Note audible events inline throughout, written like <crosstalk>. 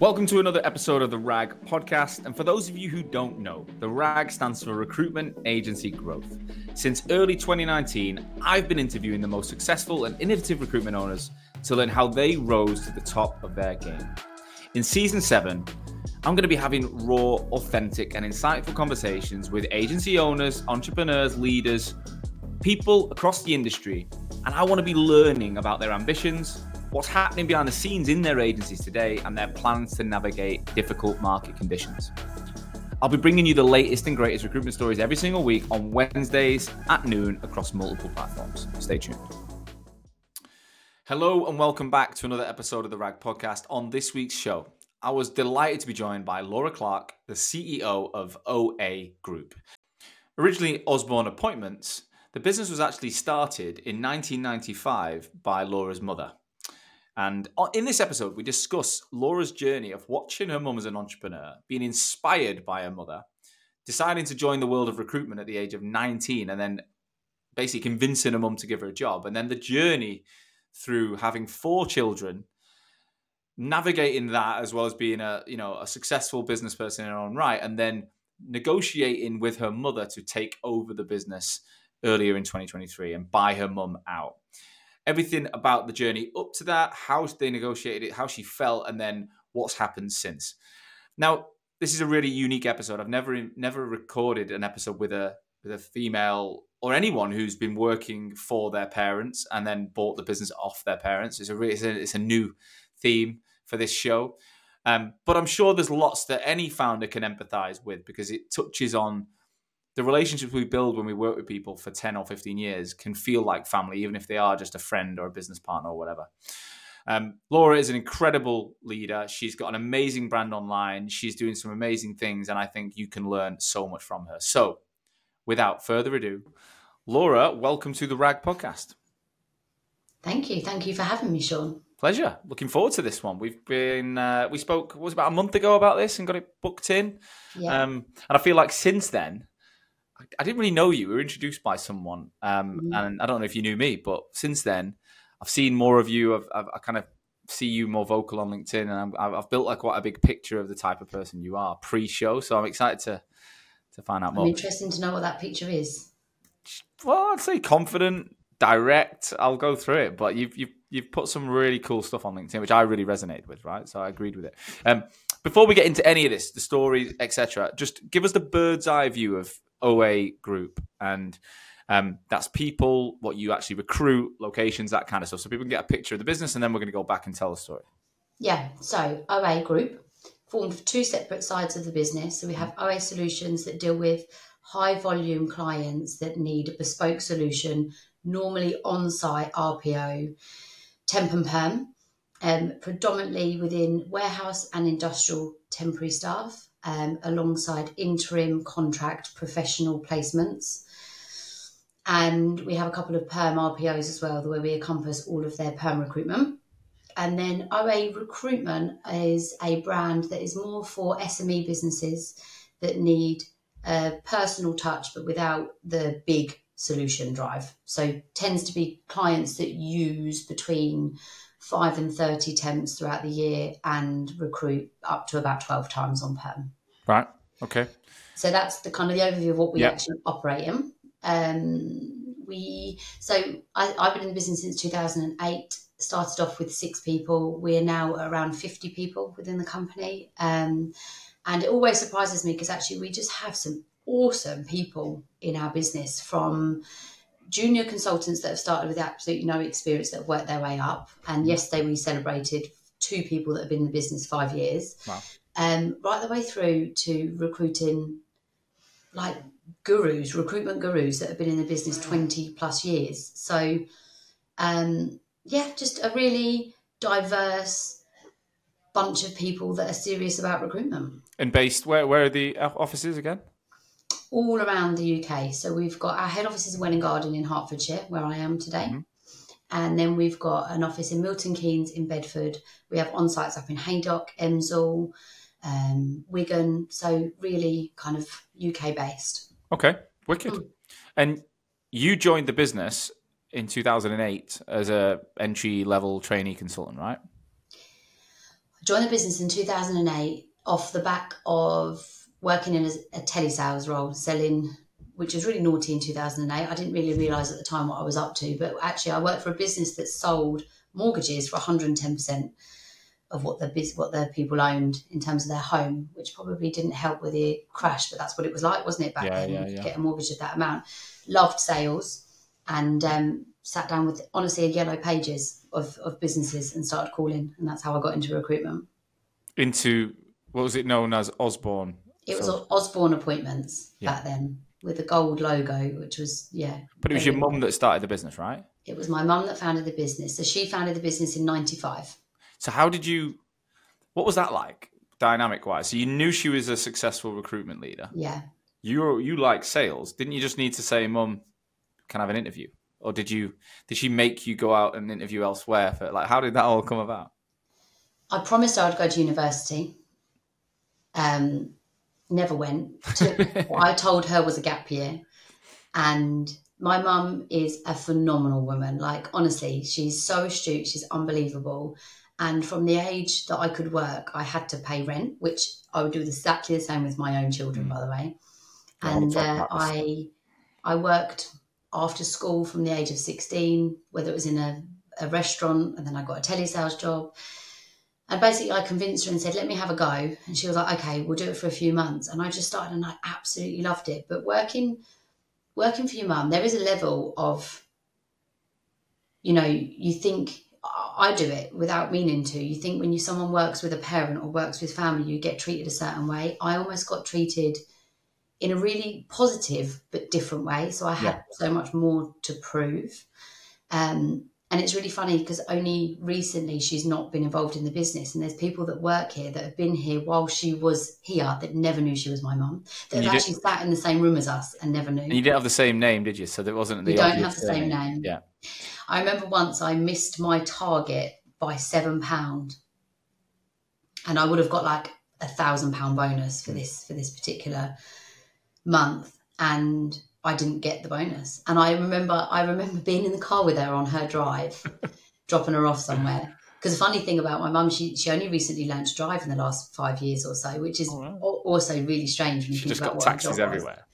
Welcome to another episode of the RAG podcast. And for those of you who don't know, the RAG stands for Recruitment Agency Growth. Since early 2019, I've been interviewing the most successful and innovative recruitment owners to learn how they rose to the top of their game. In season seven, I'm going to be having raw, authentic, and insightful conversations with agency owners, entrepreneurs, leaders, people across the industry. And I want to be learning about their ambitions, what's happening behind the scenes in their agencies today, and their plans to navigate difficult market conditions. I'll be bringing you the latest and greatest recruitment stories every single week on Wednesdays at noon across multiple platforms. Stay tuned. Hello, and welcome back to another episode of the RAG podcast. On this week's show, I was delighted to be joined by Laura Clark, the CEO of OA Group. Originally Osborne Appointments, the business was actually started in 1995 by Laura's mother. And in this episode, we discuss Laura's journey of watching her mum as an entrepreneur, being inspired by her mother, deciding to join the world of recruitment at the age of 19, and then basically convincing her mum to give her a job. And then the journey through having four children, navigating that as well as being a you know a successful business person in her own right, and then negotiating with her mother to take over the business earlier in 2023 and buy her mum out everything about the journey up to that, how they negotiated it, how she felt, and then what's happened since. Now, this is a really unique episode. I've never never recorded an episode with a with a female or anyone who's been working for their parents and then bought the business off their parents. It's a it's a, it's a new theme for this show. Um, but I'm sure there's lots that any founder can empathize with because it touches on the relationships we build when we work with people for 10 or 15 years can feel like family, even if they are just a friend or a business partner or whatever. Um, Laura is an incredible leader. She's got an amazing brand online. She's doing some amazing things, and I think you can learn so much from her. So, without further ado, Laura, welcome to the RAG podcast. Thank you. Thank you for having me, Sean. Pleasure. Looking forward to this one. We've been uh, we spoke what was about a month ago about this and got it booked in. Yeah. Um, and I feel like since then I didn't really know you. We were introduced by someone, um, mm-hmm. and I don't know if you knew me, but since then, I've seen more of you. I've, I've, i kind of see you more vocal on LinkedIn, and i have built like quite a big picture of the type of person you are pre-show. So I'm excited to to find out more. I'm interested to know what that picture is. Well, I'd say confident, direct. I'll go through it, but you've you've you've put some really cool stuff on LinkedIn, which I really resonated with. Right, so I agreed with it. Um, before we get into any of this, the stories, etc., just give us the bird's eye view of OA group, and um, that's people, what you actually recruit, locations, that kind of stuff. So people can get a picture of the business, and then we're going to go back and tell the story. Yeah. So OA group formed two separate sides of the business. So we have OA solutions that deal with high volume clients that need a bespoke solution, normally on site RPO, temp and perm, um, predominantly within warehouse and industrial temporary staff um, alongside interim contract professional placements. And we have a couple of perm RPOs as well, where we encompass all of their perm recruitment. And then OA Recruitment is a brand that is more for SME businesses that need a personal touch, but without the big solution drive. So tends to be clients that use between five and 30 temps throughout the year and recruit up to about 12 times on perm. Right. Okay. So that's the kind of the overview of what we yep. actually operate in. Um, we so I, I've been in the business since 2008. Started off with six people. We are now around 50 people within the company. Um, and it always surprises me because actually we just have some awesome people in our business from junior consultants that have started with absolutely no experience that have worked their way up. And yesterday we celebrated two people that have been in the business five years. Wow. Um, right the way through to recruiting like gurus, recruitment gurus that have been in the business 20 plus years. So, um, yeah, just a really diverse bunch of people that are serious about recruitment. And based, where, where are the offices again? All around the UK. So we've got our head office is Welwyn Garden in Hertfordshire, where I am today. Mm-hmm. And then we've got an office in Milton Keynes in Bedford. We have on sites up in Haydock, Elmsall, um, Wigan. So really kind of UK based. Okay, wicked. Mm. And you joined the business in 2008 as a entry level trainee consultant, right? I joined the business in 2008 off the back of working in a, a telesales role, selling, which was really naughty in 2008. I didn't really realise at the time what I was up to, but actually, I worked for a business that sold mortgages for 110% of what the what the people owned in terms of their home, which probably didn't help with the crash, but that's what it was like, wasn't it? Back Yeah, then, yeah, yeah. get a mortgage of that amount. Loved sales, and um, sat down with honestly a yellow pages of, of businesses and started calling, and that's how I got into recruitment. Into what was it known as Osborne? It was So- Osborne appointments Yeah. back then with the gold logo, which was yeah. but it was your mum that started the business, right? It was my mum that founded the business. So she founded the business in '95. So how did you? What was that like, dynamic wise? So you knew she was a successful recruitment leader. Yeah, You you like sales, didn't you? Just need to say, "Mum, can I have an interview?" Or did you? Did she make you go out and interview elsewhere? For like, how did that all come about? I promised I would go to university. Um, never went. Took, <laughs> what I told her was a gap year, and my mum is a phenomenal woman. Like honestly, she's so astute. She's unbelievable. And from the age that I could work, I had to pay rent, which I would do exactly the same with my own children, by the way. And uh. I, I worked after school from the age of sixteen, whether it was in a, a restaurant, and then I got a telesales job. And basically, I convinced her and said, "Let me have a go." And she was like, "Okay, we'll do it for a few months." And I just started, and I absolutely loved it. But working, working for your mum, there is a level of, you know, you think I do it without meaning to. You think when you someone works with a parent or works with family, you get treated a certain way. I almost got treated in a really positive but different way. So I had Yeah. so much more to prove. Um, and it's really funny because only recently she's not been involved in the business. And there's people that work here that have been here while she was here that never knew she was my mum, that have you actually sat in the same room as us and never knew. And you didn't have the same name, did you? So there wasn't the We don't have the same name. Yeah. I remember once I missed my target by seven pound, and I would have got like a thousand pound bonus for this for this particular month, and I didn't get the bonus. And I remember I remember being in the car with her on her drive, <laughs> dropping her off somewhere. Because the funny thing about my mum, she she only recently learned to drive in the last five years or so, which is Oh, wow. also really strange when you She think just about got what taxis everywhere.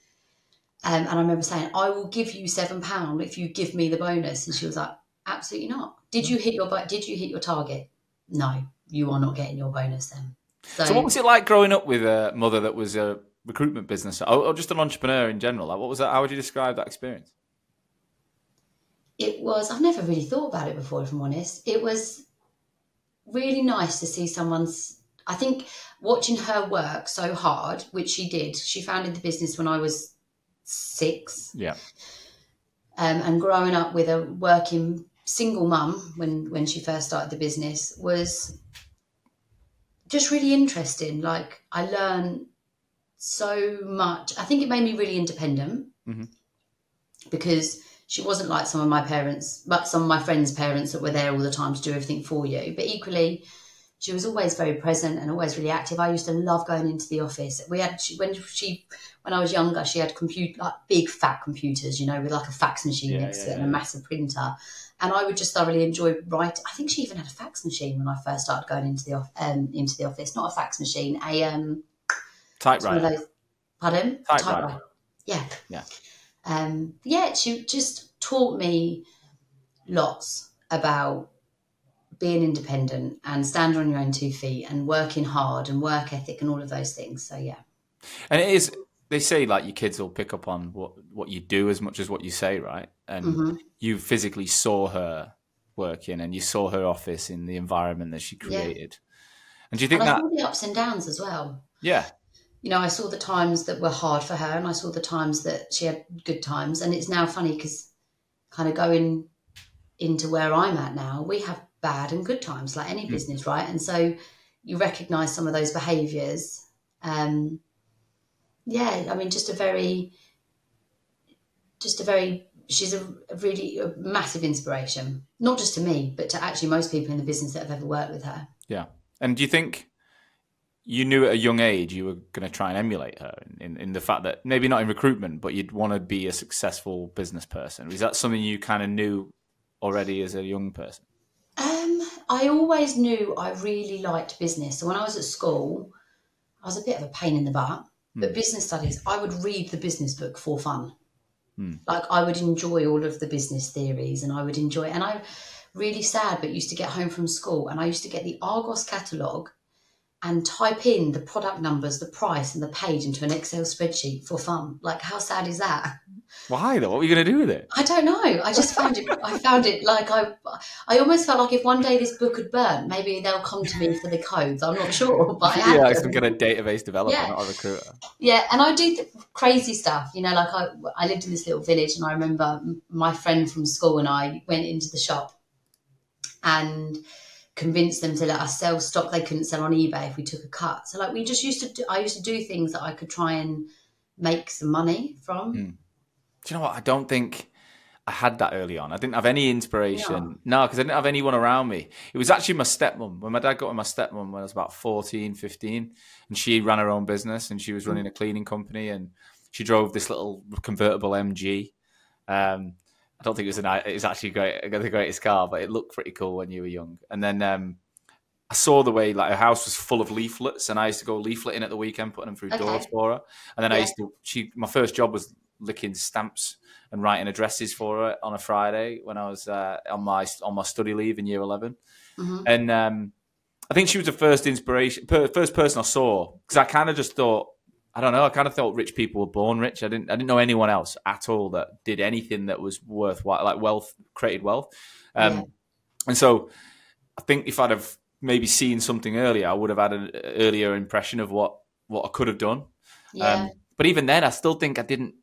Um, and I remember saying, I will give you seven pound if you give me the bonus. And she was like, absolutely not. Did you hit your Did you hit your target? No, you are not getting your bonus then. So, So what was it like growing up with a mother that was a recruitment business or, or just an entrepreneur in general? Like, what was that? How would you describe that experience? it was. I've never really thought about it before, if I'm honest. It was really nice to see someone's. I think watching her work so hard, which she did. She founded the business when I was six. Yeah. um, and growing up with a working single mum when when she first started the business was just really interesting. Like I learned so much. I think it made me really independent Mhm. because she wasn't like some of my parents, but some of my friends' parents that were there all the time to do everything for you. But equally, she was always very present and always really active. I used to love going into the office. We had she, when she when I was younger, she had compute like big fat computers, you know, with like a fax machine Yeah, next yeah, to it and a massive printer. And I would just thoroughly enjoy writing. I think she even had a fax machine when I first started going into the off- um, into the office. Not a fax machine, a um, it's one of Typewriter. those. Pardon? Typewriter. Yeah. Yeah. Um, yeah, she just taught me lots about being independent and standing on your own two feet and working hard and work ethic and all of those things. So yeah. And it is. They say like your kids will pick up on what what you do as much as what you say, right? And Mhm. you physically saw her working, and you saw her office in the environment that she Yeah. created. And do you think And that? the ups and downs as well. Yeah. You know, I saw the times that were hard for her and I saw the times that she had good times. And it's now funny because kind of going into where I'm at now, we have bad and good times like any Mm. business, right? And so you recognize some of those behaviors. Um, yeah, I mean, just a very, just a very, she's a, a really a massive inspiration, not just to me, but to actually most people in the business that have ever worked with her. Yeah. And do you think you knew at a young age you were going to try and emulate her in, in, in the fact that maybe not in recruitment, but you'd want to be a successful business person? Is that something you kind of knew already as a young person? Um, I always knew I really liked business. So when I was at school, I was a bit of a pain in the butt. But business studies, I would read the business book for fun. Hmm. Like I would enjoy all of the business theories, and I would enjoy. And I'm really sad, but used to get home from school, and I used to get the Argos catalogue and type in the product numbers, the price, and the page into an Excel spreadsheet for fun. Like how sad is that? Why though? What were you going to do with it? I don't know. I just found it. I found it like I. I almost felt like if one day this book had burnt, maybe they'll come to me for the codes. I'm not sure, <laughs> but I yeah, like some kind of database developer, Yeah. not a recruiter. Yeah, and I do crazy stuff. You know, like I, I lived in this little village, and I remember m- my friend from school and I went into the shop and convinced them to let us sell stock they couldn't sell on eBay if we took a cut. So, like, we just used to. Do, I used to do things that I could try and make some money from. Hmm. Do you know what? I don't think I had that early on. I didn't have any inspiration. No, because I didn't have anyone around me. It was actually my stepmom. When my dad got with my stepmom when I was about 14, 15, and she ran her own business and she was running a cleaning company and she drove this little convertible MG. Um, I don't think it was an it was actually great, the greatest car, but it looked pretty cool when you were young. And then um, I saw the way like her house was full of leaflets, and I used to go leafleting at the weekend, putting them through Okay. doors for her. And then I used to. She my first job was licking stamps and writing addresses for her on a Friday when I was uh, on my on my study leave in year eleven. Mhm. And um, I think she was the first inspiration, per, first person I saw because I kind of just thought. I don't know. I kind of thought rich people were born rich. I didn't. I didn't know anyone else at all that did anything that was worthwhile, like wealth, created wealth. Um, Yeah. And so, I think if I'd have maybe seen something earlier, I would have had an earlier impression of what what I could have done. Yeah. Um, but even then, I still think I didn't.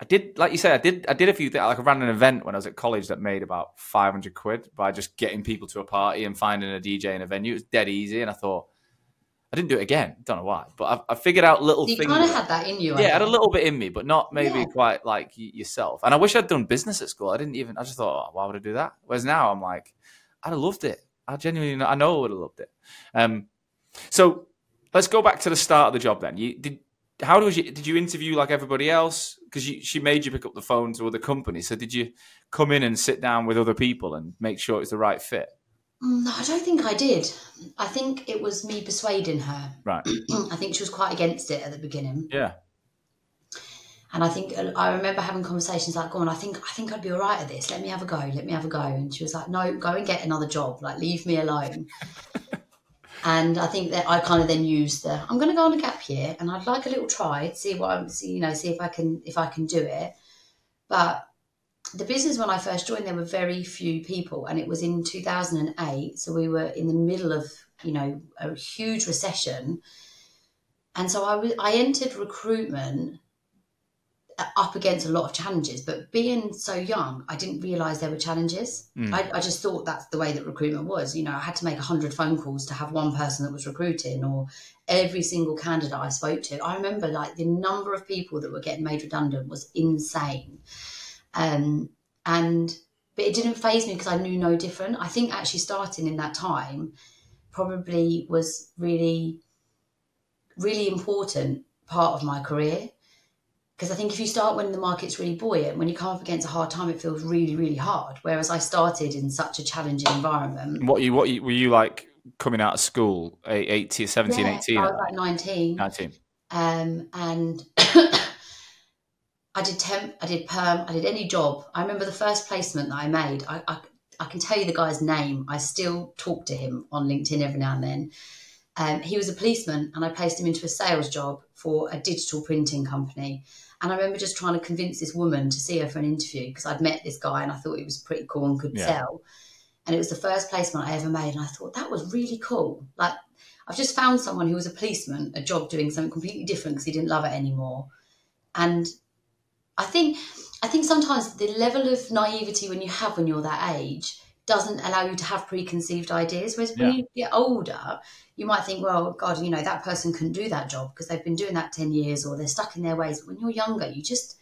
I did, like you said, I did. I did a few things. Like I ran an event when I was at college that made about five hundred quid by just getting people to a party and finding a DJ in a venue. It was dead easy, and I thought I didn't do it again. Don't know why, but I, I figured out little you things. kind of had that in you. Yeah, I had a little bit in me, but not maybe Yeah. quite like y- yourself. And I wish I'd done business at school. I didn't even. I just thought, oh, why would I do that? Whereas now I'm like, I'd have loved it. I genuinely, I know I would have loved it. Um, so let's go back to the start of the job. Then you did. How was you? Did you interview like everybody else? Because she made you pick up the phone to other companies. So did you come in and sit down with other people and make sure it's the right fit? Mm, No, I don't think I did. I think it was me persuading her. Right. <clears throat> I think she was quite against it at the beginning. Yeah. And I think I remember having conversations like, "Go on, I think I think I'd be all right at this. Let me have a go. Let me have a go." And she was like, "No, go and get another job. Like, leave me alone." <laughs> and I think that I kind of then used the, "I'm going to go on a gap year, and I'd like a little try, see what I'm, see, you know, see if I can if I can do it." But the business when I first joined, there were very few people, and it was in 2008, so we were in the middle of you know a huge recession, and so I was I entered recruitment uh, up against a lot of challenges. But being so young, I didn't realise there were challenges. Mm. I, I just thought that's the way that recruitment was. You know, I had to make hundred phone calls to have one person that was recruiting, or every single candidate I spoke to. I remember like the number of people that were getting made redundant was insane. Um, and but it didn't phase me because I knew no different. I think actually starting in that time probably was really, really important part of my career. Because I think if you start when the market's really buoyant, when you come up against a hard time, it feels really, really hard. Whereas I started in such a challenging environment. What you? What you, were you like coming out of school? eight- 18, 17, Yeah, 18, I was like 19. 19? um, and I did temp, I did perm, I did any job. I remember the first placement that I made. I, I, I can tell you the guy's name. I still talk to him on LinkedIn every now and then. Um, he was a policeman, and I placed him into a sales job for a digital printing company. And I remember just trying to convince this woman to see her for an interview because I'd met this guy and I thought he was pretty cool and could Yeah. sell. And it was the first placement I ever made, and I thought that was really cool. Like I've just found someone who was a policeman, a job doing something completely different because he didn't love it anymore. And I think I think sometimes the level of naivety when you have when you're that age doesn't allow you to have preconceived ideas. Whereas when Yeah. you get older, you might think, well, God, you know, that person couldn't do that job because they've been doing that 10 years or they're stuck in their ways. But when you're younger, you just,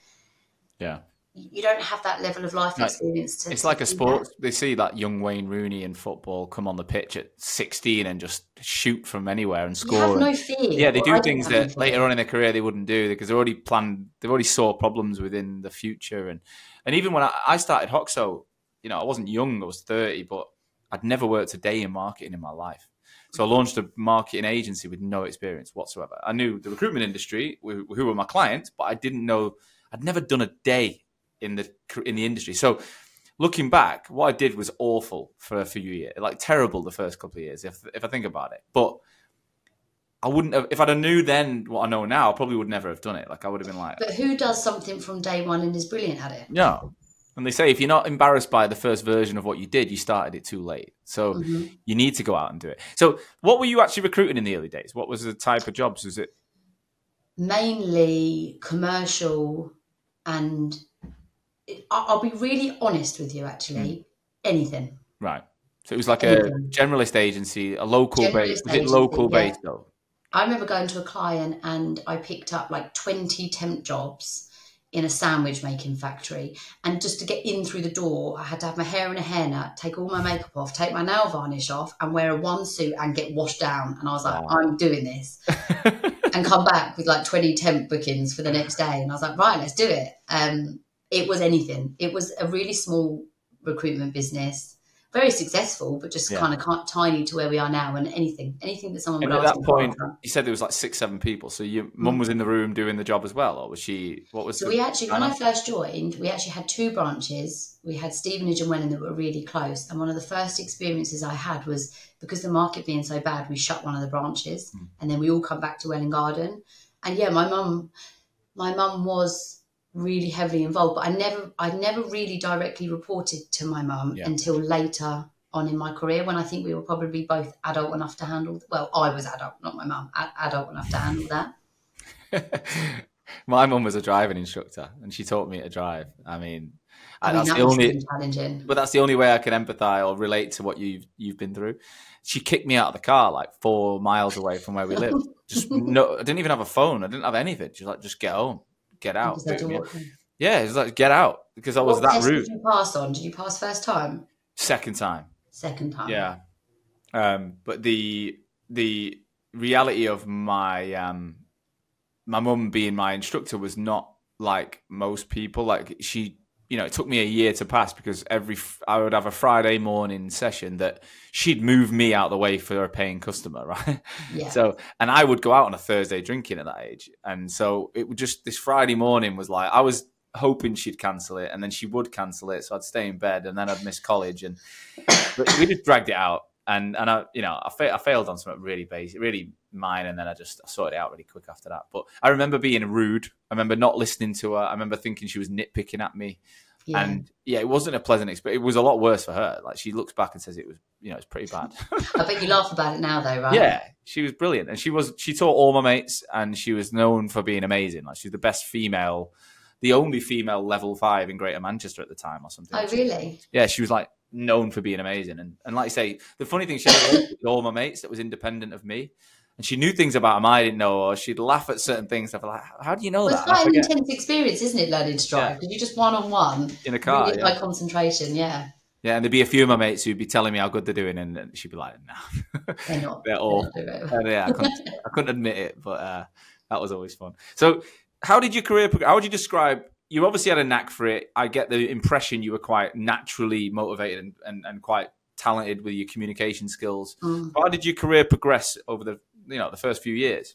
Yeah. You don't have that level of life experience to. It's to like a do sport. They see that young Wayne Rooney in football come on the pitch at 16 and just shoot from anywhere and score. You have no fear. yeah, they do things that later on in their career they wouldn't do because they're already planned. They've already saw problems within the future, and and even when I, I started Hoxo, you know, I wasn't young. I was 30, but I'd never worked a day in marketing in my life. So I launched a marketing agency with no experience whatsoever. I knew the recruitment industry, who were my clients, but I didn't know. I'd never done a day in the in the industry. So looking back, what I did was awful for a few years, like terrible the first couple of years, if if I think about it. But I wouldn't have if I'd have knew then what I know now. I probably would never have done it. Like I would have been like, But who does something from day one and is brilliant at it? no. And they say if you're not embarrassed by the first version of what you did, you started it too late. So Mhm. you need to go out and do it. So what were you actually recruiting in the early days? What was the type of jobs? Was it Mainly commercial, and I'll be really honest with you. Actually, Hmm. anything. right? So it was like a generalist agency, a local Generalist base. Was it local yeah. based though? I remember going to a client and I picked up like 20 temp jobs in a sandwich making factory. And just to get in through the door, I had to have my hair in a hairnet, take all my makeup off, take my nail varnish off, and wear a one suit and get washed down. And I was like, Wow. I'm doing this. <laughs> and come back with like 20 temp bookings for the next day. And I was like, right, let's do it. Um, it was anything. It was a really small recruitment business. Very successful, but just Yeah. kind of tiny to where we are now. And anything, anything that someone And would at that point, you said there was like six, seven people. So your mum was in the room doing the job as well, or was she? What was? So the we actually, when I dynamic? first joined, we actually had two branches. We had Stevenage and Welwyn that were really close. And one of the first experiences I had was because the market being so bad, we shut one of the branches, Hmm. and then we all come back to Welwyn Garden. And yeah, my mum, my mum was really heavily involved, but I never, I never really directly reported to my mum Yeah. until later on in my career when I think we were probably both adult enough to handle. Well, I was adult, not my mum, adult enough to handle that. <laughs> My mum was a driving instructor, and she taught me to drive. I mean, I mean, that's that the only. been challenging. But that's the only way I can empathise or relate to what you've you've been through. She kicked me out of the car like four miles away from where we live. <laughs> Just no, I didn't even have a phone. I didn't have anything. She's like, just get home, get out. just had to Yeah, walk in. yeah it was like get out because I was What that test rude. Did you pass on? Did you pass first time? Second time, Second time. yeah. Um, but the the reality of my um my mum being my instructor was not like most people. Like she, you know, it took me a year to pass because every I would have a Friday morning session that she'd move me out the way for a paying customer, <laughs> right? Yeah. So, and I would go out on a Thursday drinking at that age, and so it would just this Friday morning was like I was hoping she'd cancel it, and then she would cancel it, so I'd stay in bed, and then I'd miss college, and but we just dragged it out, and and I, you know, I, fa- I failed on something really basic, really mine and then I just I sorted it out really quick after that. But I remember being rude. I remember not listening to her. I remember thinking she was nitpicking at me. Yeah. And yeah, it wasn't a pleasant experience. It was a lot worse for her. Like she looks back and says it was, you know, it's pretty bad. <laughs> I bet you laugh about it now, though, right? Yeah, she was brilliant, and she was she taught all my mates, and she was known for being amazing. Like she's the best female, the only female level five in Greater Manchester at the time, or something. Oh, really? Yeah, she was like known for being amazing, and and like I say, the funny thing she had all my mates that was independent of me. And she knew things about him I didn't know, or she'd laugh at certain things. Stuff like, "How do you know Well, that?" it's quite an intense experience, isn't it, learning to drive? Yeah. Because you're just one on one, in a car. really yeah. high concentration. Yeah, yeah, and there'd be a few of my mates who'd be telling me how good they're doing, and, and she'd be like, "No, <laughs> they're not. <laughs> they're all not doing it. And yeah, I couldn't, <laughs> I couldn't admit it, but uh, that was always fun. So, how did your career? How would you describe? You obviously had a knack for it. I get the impression you were quite naturally motivated and, and, and quite talented with your communication skills. Mm. How did your career progress over the you know the first few years?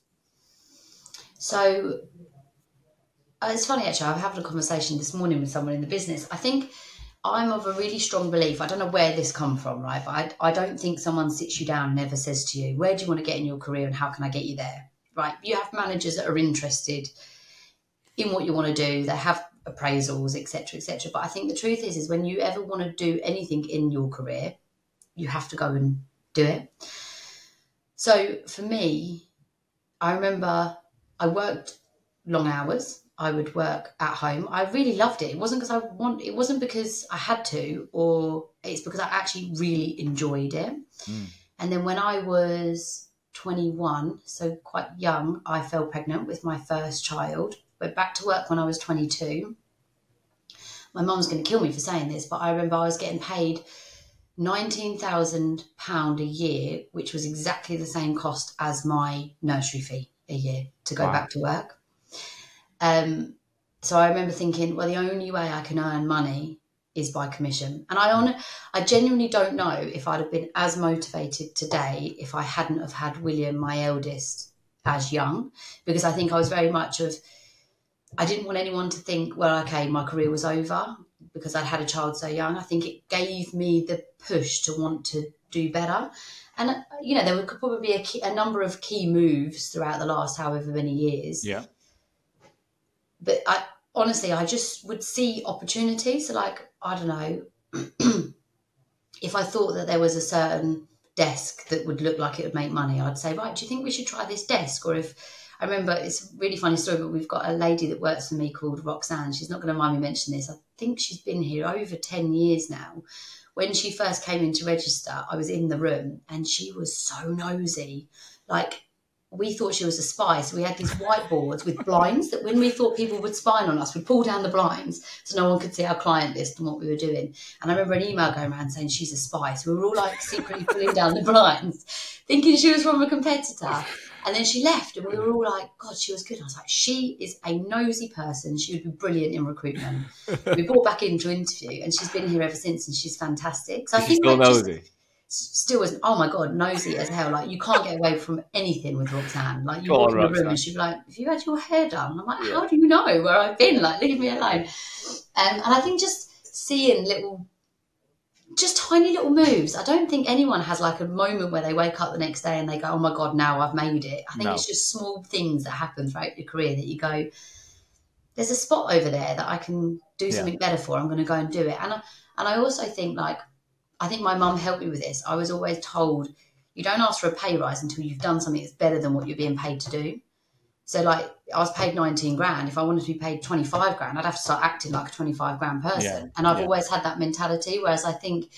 So uh, it's funny actually. I was having a conversation this morning with someone in the business. I think I'm of a really strong belief. I don't know where this come from, right? But I, I don't think someone sits you down and ever says to you, "Where do you want to get in your career, and how can I get you there?" Right? You have managers that are interested in what you want to do. They have appraisals, etc., etc. But I think the truth is, is when you ever want to do anything in your career, you have to go and do it. So for me, I remember I worked long hours. I would work at home. I really loved it. It wasn't because I want. It wasn't because I had to, or it's because I actually really enjoyed it. Mm. And then when I was 21, so quite young, I fell pregnant with my first child. Went back to work when I was 22. My mum's going to kill me for saying this, but I remember I was getting paid £19,000 a year, which was exactly the same cost as my nursery fee a year to go Wow. back to work. Um, so I remember thinking, well, the only way I can earn money is by commission. And I on I genuinely don't know if I'd have been as motivated today if I hadn't have had William, my eldest, as young, because I think I was very much of I didn't want anyone to think, well, okay, my career was over because I'd had a child so young. I think it gave me the push to want to do better. And, uh, you know, there would probably be a, key, a number of key moves throughout the last however many years. Yeah. But I honestly, I just would see opportunities. Like, I don't know, <clears throat> if I thought that there was a certain desk that would look like it would make money, I'd say, right, do you think we should try this desk? Or if I remember it's a really funny story, but we've got a lady that works for me called Roxanne. She's not going to mind me mentioning this. I think she's been here over 10 years now. When she first came in to register, I was in the room and she was so nosy. Like, we thought she was a spy. So we had these whiteboards with blinds that when we thought people would spy on us, we'd pull down the blinds so no one could see our client list and what we were doing. And I remember an email going around saying she's a spy. So we were all like secretly pulling down the blinds, thinking she was from a competitor. And then she left, and we were all like, God, she was good. I was like, she is a nosy person. She would be brilliant in recruitment. <laughs> we brought back in to interview, and she's been here ever since, and she's fantastic. So I think still like, nosy? still was oh my god nosy as hell like you can't get away from anything with Roxanne like you walk in the room and she'd be like have you had your hair done I'm like Yeah. how do you know where I've been like leave me alone um, and I think just seeing little just tiny little moves I don't think anyone has like a moment where they wake up the next day and they go oh my god now I've made it I think No. it's just small things that happen throughout your career that you go there's a spot over there that I can do Yeah. something better for I'm going to go and do it and I, and I also think like I think my mum helped me with this. I was always told you don't ask for a pay rise until you've done something that's better than what you're being paid to do. So, like, I was paid 19 grand. If I wanted to be paid 25 grand, I'd have to start acting like a 25 grand person. Yeah, And I've yeah. always had that mentality. Whereas I think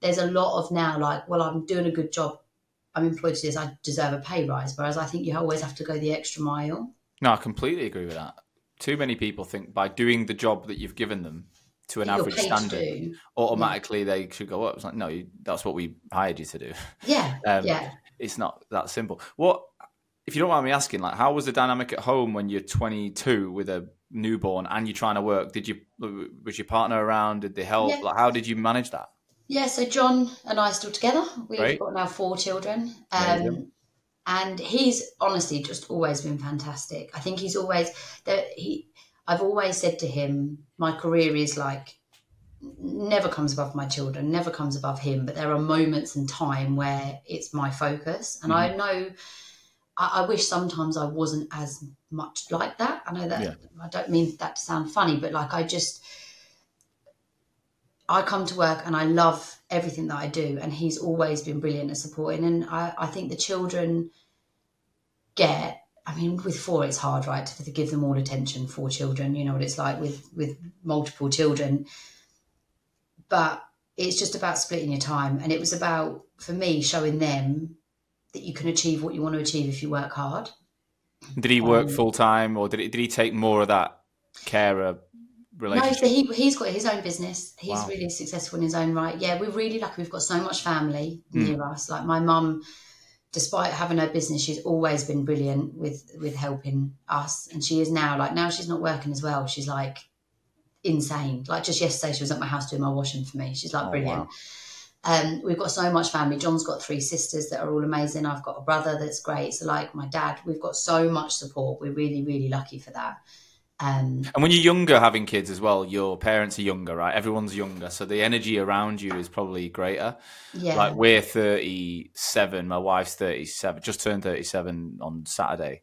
there's a lot of now, like, well, I'm doing a good job. I'm employed to this. I deserve a pay rise. Whereas I think you always have to go the extra mile. No, I completely agree with that. Too many people think by doing the job that you've given them to an you're average to standard, automatically they should go up. It's like, no, that's what we hired you to do. Yeah. <laughs> Um, yeah. It's not that simple. What, if you don't mind me asking, like, how was the dynamic at home when you're 22 with a newborn and you're trying to work? Did you was your partner around? Did they help? Yeah. Like, how did you manage that? Yeah, so John and I are still together. We've Great. got now four children. Um, and he's honestly just always been fantastic. I think he's always that he I've always said to him, my career is like never comes above my children, never comes above him, but there are moments in time where it's my focus. And I know I, I wish sometimes I wasn't as much like that. I know that Yeah. I don't mean that to sound funny, but like I just I come to work and I love everything that I do, and he's always been brilliant at supporting. And I, I think the children get. I mean, with four, it's hard, right, to give them all attention. Four children, you know what it's like with with multiple children. But it's just about splitting your time, and it was about for me showing them that you can achieve what you want to achieve if you work hard. Did he work Um, full time, or did he, did he take more of that carer No, relationship? so he he's got his own business. He's Wow. really successful in his own right. Yeah, we're really lucky. We've got so much family Mm. near us. Like my mum, despite having her business, she's always been brilliant with with helping us, and she is now. Like now, she's not working as well. She's like insane. Like just yesterday, she was at my house doing my washing for me. She's like Oh, brilliant. wow. Um, we've got so much family. John's got three sisters that are all amazing. I've got a brother that's great. So like my dad, we've got so much support. We're really really lucky for that. Um, And when you're younger, having kids as well, your parents are younger, right? Everyone's younger, so the energy around you is probably greater. yeah, Like we're 37, my wife's 37, just turned 37 on Saturday,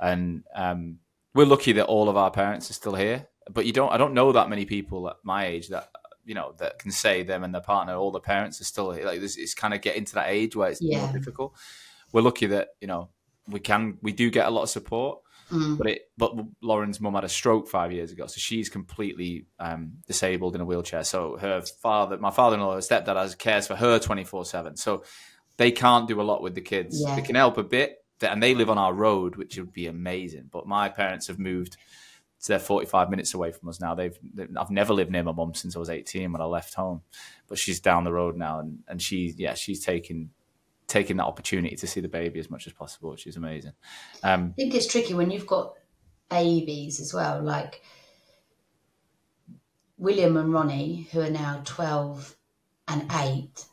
and um, we're lucky that all of our parents are still here. But you don't, I don't know that many people at my age that you know that can say them and their partner, all the parents are still. Like this, it's kind of getting to that age where it's Yeah. more difficult. We're lucky that you know we can, we do get a lot of support. Mm. But it, but Lauren's mum had a stroke five years ago, so she's completely um, disabled in a wheelchair. So her father, my father-in-law, her stepdad, has cares for her twenty four seven. So they can't do a lot with the kids. Yeah. They can help a bit, and they live on our road, which would be amazing. But my parents have moved. So they're 45 minutes away from us now. They've, they I've never lived near my mum since I was 18 when I left home, but she's down the road now, and and she yeah she's taking taking that opportunity to see the baby as much as possible, which is amazing. Um, I think it's tricky when you've got babies as well. Like, William and Ronnie, who are now 12 and 8,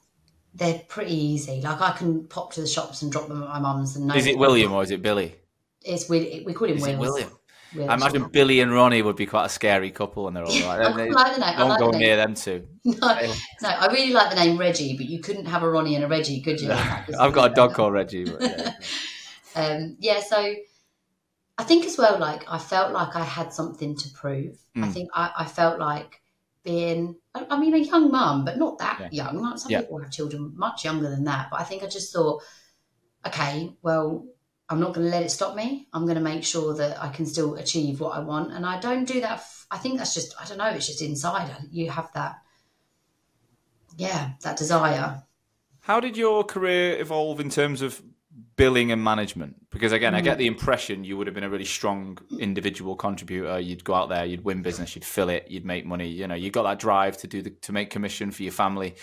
they're pretty easy. Like I can pop to the shops and drop them at my mum's. And no Is it William or is it Billy? It's we, we call him Is William? I imagine Billy and Ronnie would be quite a scary couple when they're all I like, quite like the name. I don't like go the near them two. <laughs> No, no, I really like the name Reggie, but you couldn't have a Ronnie and a Reggie, could you? <laughs> I've got a dog called Reggie. But yeah. <laughs> Um, yeah, so I think as well, like I felt like I had something to prove. I Mm. think I, I felt like being, I, I mean, a young mum, but not that Yeah. young. Like some Yeah. people have children much younger than that. But I think I just thought, okay, well, I'm not going to let it stop me. I'm going to make sure that I can still achieve what I want. And I don't do that. F- I think that's just, I don't know, it's just inside. You have that, yeah, that desire. How did your career evolve in terms of billing and management? Because again, I get mm-hmm. the impression you would have been a really strong individual contributor. You'd go out there, you'd win business, you'd fill it, you'd make money. You know, you got that drive to do the to make commission for your family.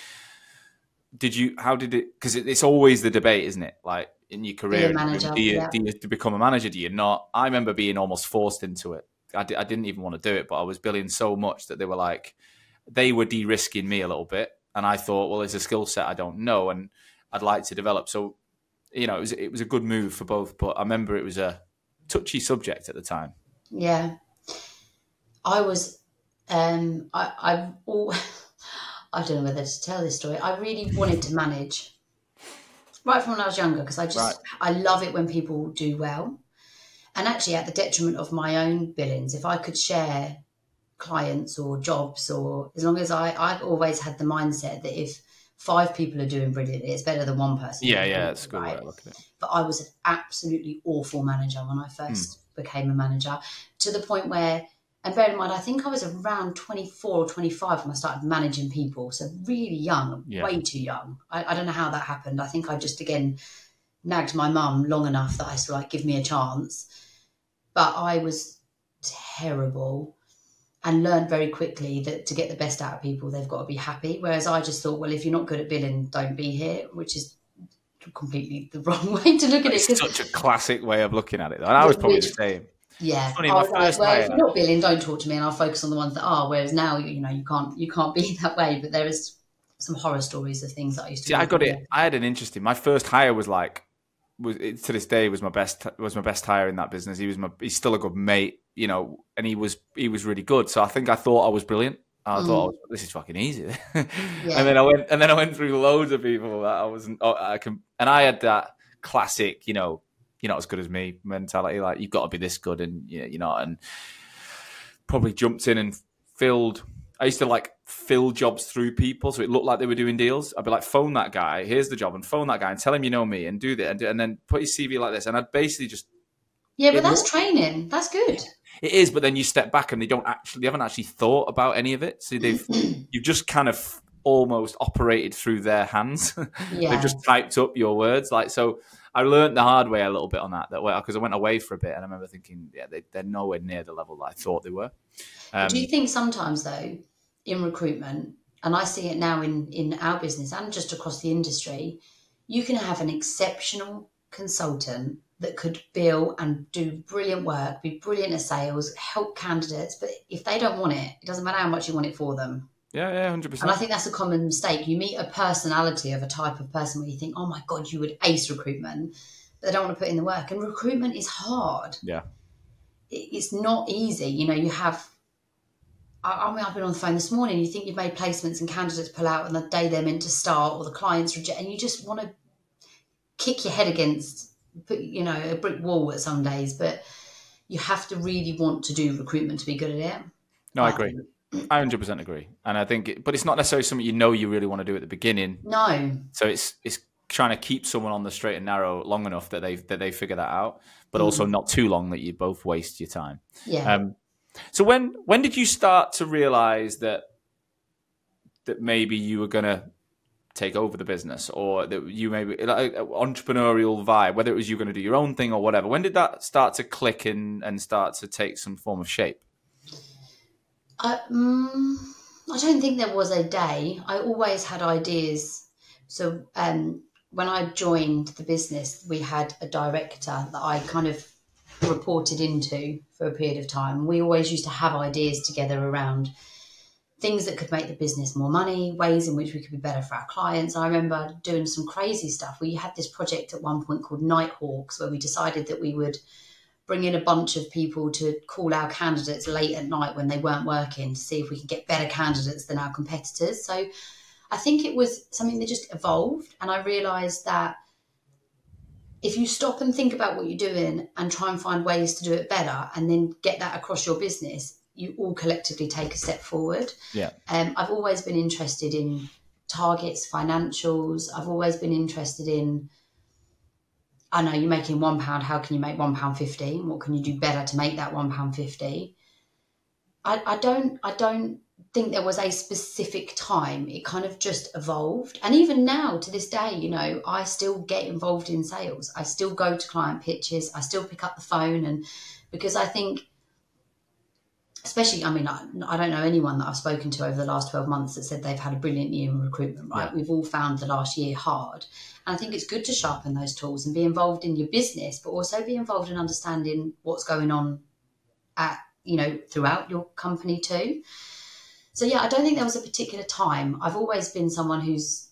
Did you? How did it? Because it, it's always the debate, isn't it? Like in your career, manager, do you yeah. do you to become a manager? Do you not? I remember being almost forced into it. I didn't even want to do it, but I was billing so much that they were like, they were de-risking me a little bit, and I thought, well, it's a skill set I don't know, and I'd like to develop. So, you know, it was it was a good move for both. But I remember it was a touchy subject at the time. Yeah, I was. Um, I I all. <laughs> I don't know whether to tell this story. I really wanted to manage right from when I was younger because I just Right. I love it when people do well, and actually at the detriment of my own billings. If I could share clients or jobs, or as long as I I've always had the mindset that if five people are doing brilliantly, it's better than one person. Yeah, yeah, that's good right? of looking at it. but I was an absolutely awful manager when I first hmm. became a manager to the point where, and bear in mind, I think I was around 24 or 25 when I started managing people. So really young, Yeah. way too young. I, I don't know how that happened. I think I just, again, nagged my mum long enough that I was like, give me a chance. But I was terrible and learned very quickly that to get the best out of people, they've got to be happy. Whereas I just thought, well, if you're not good at billing, don't be here, which is completely the <laughs> wrong way to look at it. It's such a classic way of looking at it. And I was probably the same. Yeah, funny, my was like, first well, if you're not billing, don't talk to me, and I'll focus on the ones that are. Whereas now, you, you know, you can't you can't be <laughs> that way. But there is some horror stories of things that I used to. See, I got it. I had an interesting. My first hire was like, was it, to this day was my best was my best hire in that business. He was my. He's still a good mate, you know, and he was he was really good. So I think I thought I was brilliant. I Mm. thought this is fucking easy. <laughs> Yeah. And then I went and then I went through loads of people that I wasn't. Oh, I can, and I had that classic, you know, you're not as good as me mentality. Like you've got to be this good, and you know, you're not. And probably jumped in and filled. I used to like fill jobs through people, so it looked like they were doing deals. I'd be like, phone that guy. Here's the job, and phone that guy and tell him you know me, and do that, and, do, and then put your CV like this. And I'd basically just yeah, but that's looked- training. That's good. it is, but then you step back and they don't actually, they haven't actually thought about any of it. So they've, <clears throat> you've just kind of almost operated through their hands. <laughs> Yeah. they've just typed up your words. Like, so I learned the hard way a little bit on that, that way, because I went away for a bit and I remember thinking, yeah, they, they're nowhere near the level that I thought they were. Um, Do you think sometimes though, in recruitment, and I see it now in in our business and just across the industry, you can have an exceptional consultant that could bill and do brilliant work, be brilliant at sales, help candidates, but if they don't want it, it doesn't matter how much you want it for them. Yeah, yeah, 100%. And I think that's a common mistake. You meet a personality of a type of person where you think, oh my God, you would ace recruitment, but they don't want to put in the work. And recruitment is hard. Yeah. It's not easy. You know, you have, I, I mean, I've been on the phone this morning, you think you've made placements and candidates pull out on the day they're meant to start or the clients reject, and you just want to kick your head against, put, you know, a brick wall at some days, but you have to really want to do recruitment to be good at it. no, I agree. Um, I 100% agree. And I think, it, but it's not necessarily something you know you really want to do at the beginning. No. So it's it's trying to keep someone on the straight and narrow long enough that they that they figure that out, but also not too long that you both waste your time. Yeah. Um, so when when did you start to realize that that maybe you were gonna take over the business, or that you maybe like, entrepreneurial vibe, whether it was you going to do your own thing or whatever? When did that start to click and and start to take some form of shape? I, mm, I don't think there was a day. I always had ideas. So um, when I joined the business, we had a director that I kind of reported into for a period of time. We always used to have ideas together around things that could make the business more money, ways in which we could be better for our clients. I remember doing some crazy stuff. We had this project at one point called Nighthawks, where we decided that we would bring in a bunch of people to call our candidates late at night when they weren't working to see if we could get better candidates than our competitors. So I think it was something that just evolved. And I realized that if you stop and think about what you're doing and try and find ways to do it better and then get that across your business, you all collectively take a step forward. Yeah. Um, I've always been interested in targets, financials. I've always been interested in. I know you're making one pound. How can you make one pound fifty? What can you do better to make that one pound fifty? I, I don't. I don't think there was a specific time. It kind of just evolved. And even now, to this day, you know, I still get involved in sales. I still go to client pitches. I still pick up the phone, and because I think especially, I mean, I, I, don't know anyone that I've spoken to over the last 12 months that said they've had a brilliant year in recruitment, right? Yeah. We've all found the last year hard. And I think it's good to sharpen those tools and be involved in your business, but also be involved in understanding what's going on at, you know, throughout your company too. So, yeah, I don't think there was a particular time. I've always been someone who's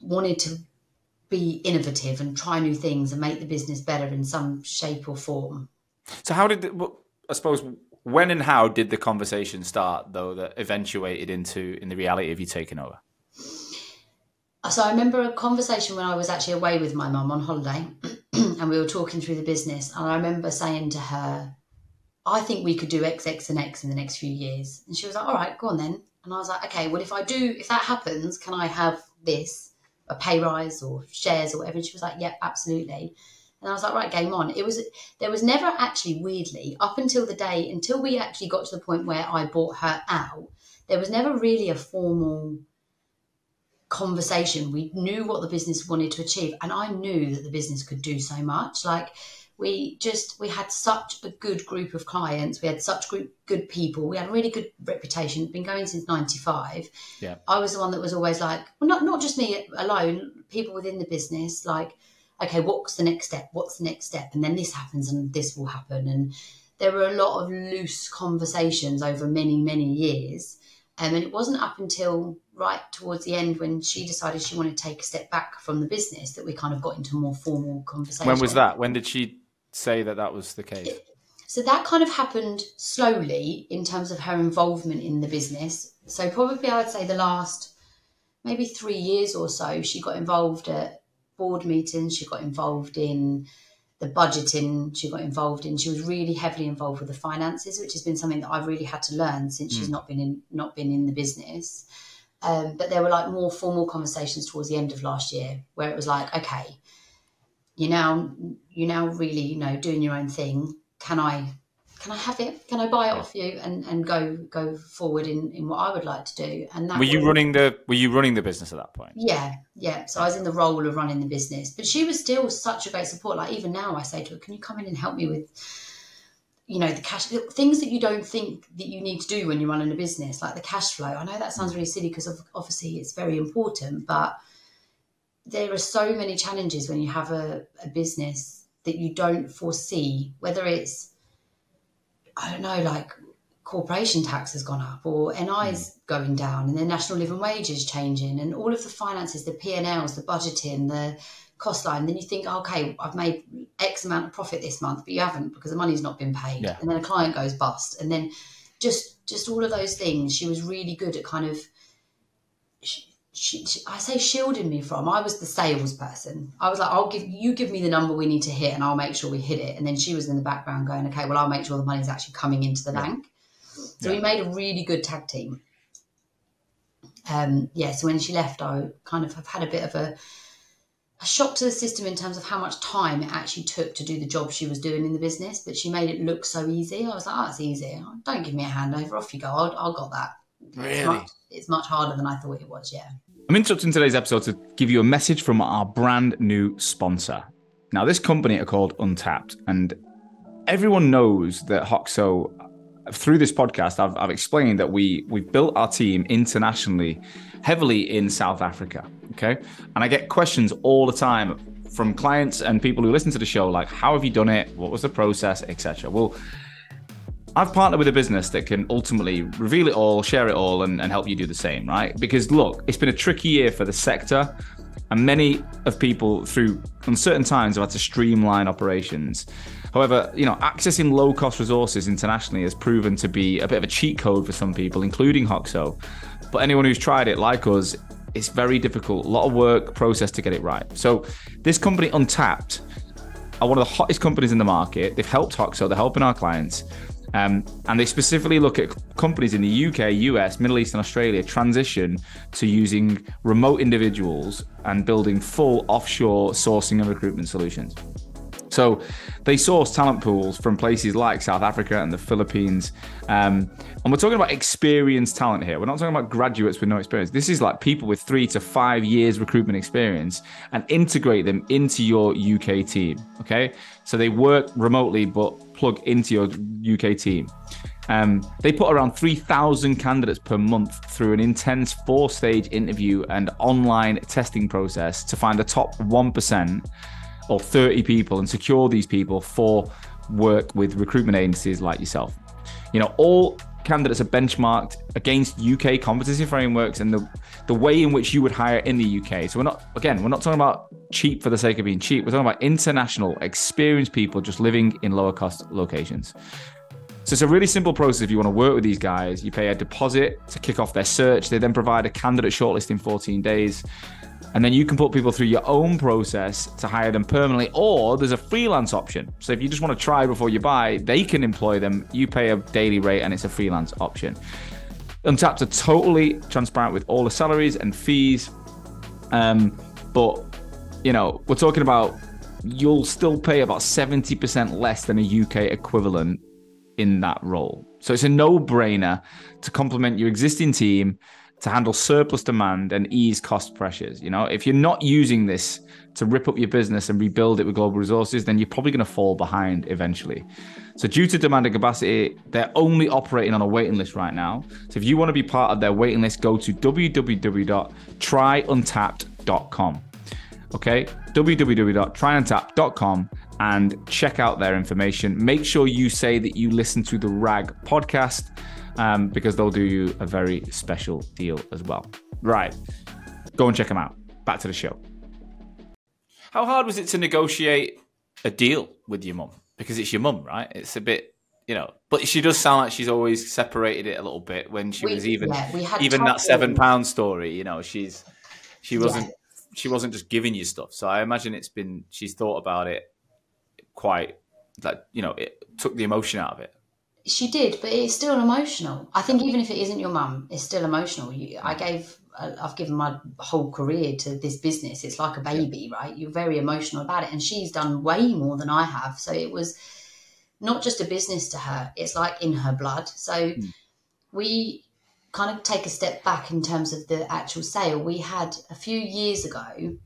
wanted to be innovative and try new things and make the business better in some shape or form. So, how did, I suppose, when and how did the conversation start, though, that eventuated into in the reality of you taking over? So I remember a conversation when I was actually away with my mum on holiday, <clears throat> and we were talking through the business. And I remember saying to her, "I think we could do X, X, and X in the next few years." And she was like, "All right, go on then." And I was like, "Okay, well, if I do, if that happens, can I have this, a pay rise or shares or whatever?" And she was like, "Yep, absolutely." And I was like, right, game on. It was there was never actually weirdly up until the day until we actually got to the point where I bought her out. There was never really a formal conversation. We knew what the business wanted to achieve, and I knew that the business could do so much. Like we just we had such a good group of clients. We had such group, good people. We had a really good reputation. Been going since '95. Yeah, I was the one that was always like, well, not not just me alone. People within the business, like okay, what's the next step? What's the next step? And then this happens and this will happen. And there were a lot of loose conversations over many, many years. Um, and it wasn't up until right towards the end when she decided she wanted to take a step back from the business that we kind of got into more formal conversation. When was that? When did she say that that was the case? So that kind of happened slowly in terms of her involvement in the business. So probably I would say the last maybe three years or so, she got involved at board meetings. She got involved in the budgeting. She got involved in. She was really heavily involved with the finances, which has been something that I've really had to learn since mm. she's not been in not been in the business. Um, but there were like more formal conversations towards the end of last year where it was like, okay, you now you now really you know doing your own thing. Can I can I have it? Can I buy it off you and, and go go forward in, in what I would like to do? And that were you was, running the were you running the business at that point? Yeah, yeah. So I was in the role of running the business, but she was still such a great support. Like even now, I say to her, "Can you come in and help me with?" You know the cash things that you don't think that you need to do when you're running a business, like the cash flow. I know that sounds really silly because obviously it's very important, but there are so many challenges when you have a, a business that you don't foresee, whether it's I don't know, like corporation tax has gone up or NI's mm. going down and the national living wage is changing and all of the finances, the P&Ls, the budgeting, the cost line, then you think, okay, I've made X amount of profit this month, but you haven't because the money's not been paid. Yeah. And then a client goes bust. And then just just all of those things, she was really good at kind of she, she, I say shielding me from. I was the salesperson. I was like, I'll give you give me the number we need to hit, and I'll make sure we hit it. And then she was in the background going, okay, well, I'll make sure the money's actually coming into the yeah. bank. So yeah. we made a really good tag team. Um, yeah. So when she left, I kind of have had a bit of a a shock to the system in terms of how much time it actually took to do the job she was doing in the business. But she made it look so easy. I was like, oh, it's easy. Don't give me a handover. Off you go. I'll, I'll got that. Really? It's much, it's much harder than I thought it was. Yeah. I'm interrupting today's episode to give you a message from our brand new sponsor. Now, this company are called Untapped, and everyone knows that Hoxo. Through this podcast, I've, I've explained that we we've built our team internationally, heavily in South Africa. Okay, and I get questions all the time from clients and people who listen to the show, like, "How have you done it? What was the process, etc." Well, I've partnered with a business that can ultimately reveal it all, share it all, and, and help you do the same, right? Because look, it's been a tricky year for the sector, and many of people through uncertain times have had to streamline operations. However, you know, accessing low cost resources internationally has proven to be a bit of a cheat code for some people, including Hoxo. But anyone who's tried it, like us, it's very difficult, a lot of work, process to get it right. So, this company, Untapped, are one of the hottest companies in the market. They've helped Hoxo, they're helping our clients. Um, and they specifically look at companies in the UK, US, Middle East, and Australia transition to using remote individuals and building full offshore sourcing and recruitment solutions. So they source talent pools from places like South Africa and the Philippines. Um, and we're talking about experienced talent here. We're not talking about graduates with no experience. This is like people with three to five years recruitment experience and integrate them into your UK team. Okay. So they work remotely, but plug into your UK team. Um, they put around 3,000 candidates per month through an intense four stage interview and online testing process to find the top 1% or 30 people and secure these people for work with recruitment agencies like yourself. You know, all candidates are benchmarked against UK competency frameworks and the the way in which you would hire in the UK. So we're not again, we're not talking about cheap for the sake of being cheap. We're talking about international, experienced people just living in lower cost locations. So it's a really simple process if you want to work with these guys. You pay a deposit to kick off their search. They then provide a candidate shortlist in 14 days. And then you can put people through your own process to hire them permanently, or there's a freelance option. So if you just want to try before you buy, they can employ them. You pay a daily rate, and it's a freelance option. Untapped are totally transparent with all the salaries and fees. Um, but you know, we're talking about you'll still pay about 70% less than a UK equivalent in that role. So it's a no-brainer to complement your existing team to handle surplus demand and ease cost pressures. You know, if you're not using this to rip up your business and rebuild it with global resources, then you're probably going to fall behind eventually. So, due to demand and capacity, they're only operating on a waiting list right now. So, if you want to be part of their waiting list, go to www.tryuntapped.com. Okay, www.tryuntapped.com and check out their information. Make sure you say that you listen to the RAG podcast um, because they'll do you a very special deal as well. Right. Go and check them out. Back to the show. How hard was it to negotiate a deal with your mum? Because it's your mum, right? It's a bit, you know, but she does sound like she's always separated it a little bit when she We- was even yeah, we even that seven pound story. You know, she's she wasn't Yeah. she wasn't just giving you stuff. So I imagine it's been she's thought about it quite like you know it took the emotion out of it. She did, but it's still emotional. I think even if it isn't your mum, it's still emotional. You, I gave, uh, I've given my whole career to this business. It's like a baby, right? You're very emotional about it, and she's done way more than I have. So it was not just a business to her; it's like in her blood. So we kind of take a step back in terms of the actual sale. We had a few years ago,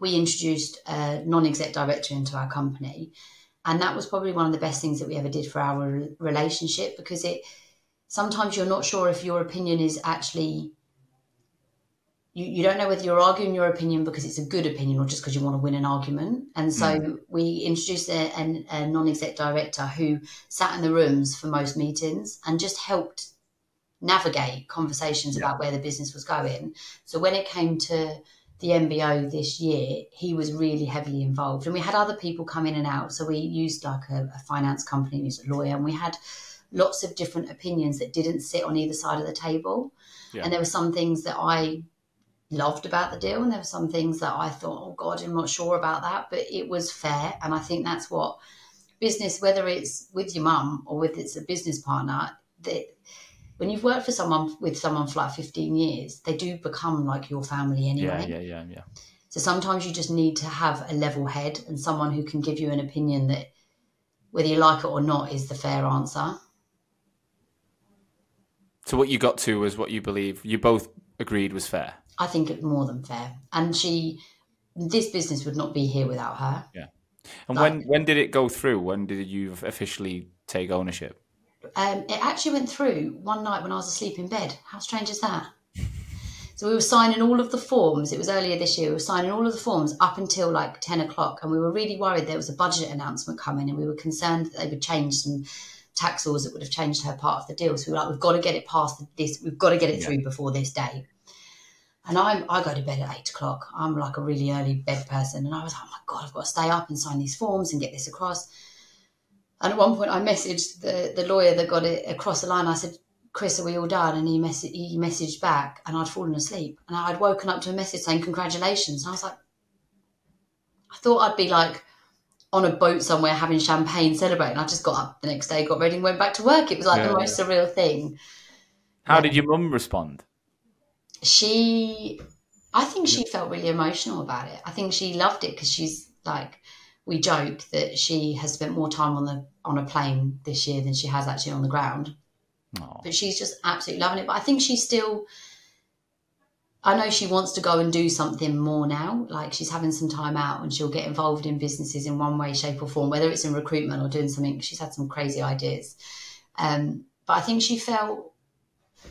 we introduced a non-exec director into our company and that was probably one of the best things that we ever did for our relationship because it sometimes you're not sure if your opinion is actually you, you don't know whether you're arguing your opinion because it's a good opinion or just because you want to win an argument. And so mm. we introduced a, a, a non-exec director who sat in the rooms for most meetings and just helped navigate conversations about where the business was going. So when it came to the MBO this year, he was really heavily involved. And we had other people come in and out. So we used like a, a finance company who's a lawyer, and we had lots of different opinions that didn't sit on either side of the table. Yeah. And there were some things that I loved about the deal, and there were some things that I thought, oh God, I'm not sure about that. But it was fair. And I think that's what business, whether it's with your mum or with it's a business partner, that when you've worked for someone with someone for like 15 years, they do become like your family anyway. Yeah, yeah, yeah, yeah. So sometimes you just need to have a level head and someone who can give you an opinion that, whether you like it or not, is the fair answer. So what you got to was what you believe you both agreed was fair. I think it's more than fair. And she, this business would not be here without her. Yeah. And Like- when when did it go through? When did you officially take ownership? Um, it actually went through one night when I was asleep in bed. How strange is that? So we were signing all of the forms. It was earlier this year. We were signing all of the forms up until like ten o'clock, and we were really worried there was a budget announcement coming, and we were concerned that they would change some tax laws that would have changed her part of the deal. So we were like, we've got to get it past this. We've got to get it Yeah. through before this day. And I'm, I go to bed at eight o'clock. I'm like a really early bed person. And I was like, oh my God, I've got to stay up and sign these forms and get this across. And at one point, I messaged the, the lawyer that got it across the line. I said, Chris, are we all done? And he, mess- he messaged back, and I'd fallen asleep. And I'd woken up to a message saying, Congratulations. And I was like, I thought I'd be like on a boat somewhere having champagne celebrating. I just got up the next day, got ready, and went back to work. It was like Yeah, the most surreal thing. How Yeah. did your mum respond? she i think she felt really emotional about it i think she loved it because she's like we joke that she has spent more time on the on a plane this year than she has actually on the ground. Oh. but she's just absolutely loving it. But i think she's still i know she wants to go and do something more now. Like she's having some time out and she'll get involved in businesses in one way shape or form whether it's in recruitment or doing something. She's had some crazy ideas. Um, but i think she felt